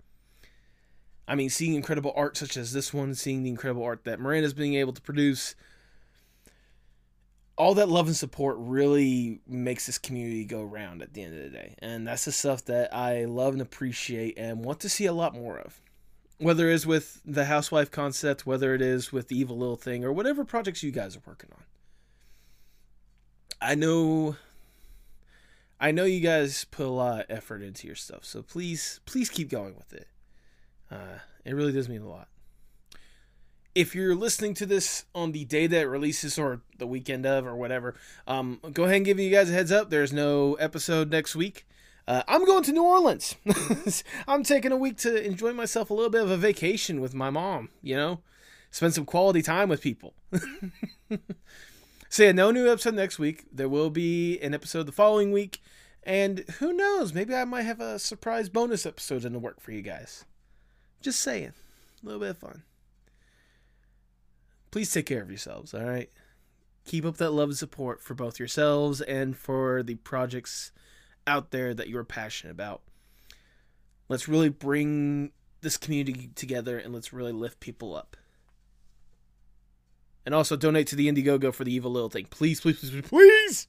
I mean, seeing incredible art such as this one, seeing the incredible art that Miranda's being able to produce, all that love and support really makes this community go round at the end of the day. And that's the stuff that I love and appreciate and want to see a lot more of. Whether it is with the housewife concept, whether it is with the evil little thing, or whatever projects you guys are working on. I know I know you guys put a lot of effort into your stuff, so please, please keep going with it. Uh, it really does mean a lot. If you're listening to this on the day that it releases or the weekend of or whatever, um, go ahead and give you guys a heads up. There's no episode next week. Uh, I'm going to New Orleans. I'm taking a week to enjoy myself a little bit of a vacation with my mom, you know, spend some quality time with people. So yeah, no new episode next week. There will be an episode the following week, and who knows? Maybe I might have a surprise bonus episode in the work for you guys. Just saying, a little bit of fun. Please take care of yourselves. All right, keep up that love and support for both yourselves and for the projects out there that you're passionate about. Let's really bring this community together and let's really lift people up. And also donate to the Indiegogo for the evil little thing. Please, please, please, please.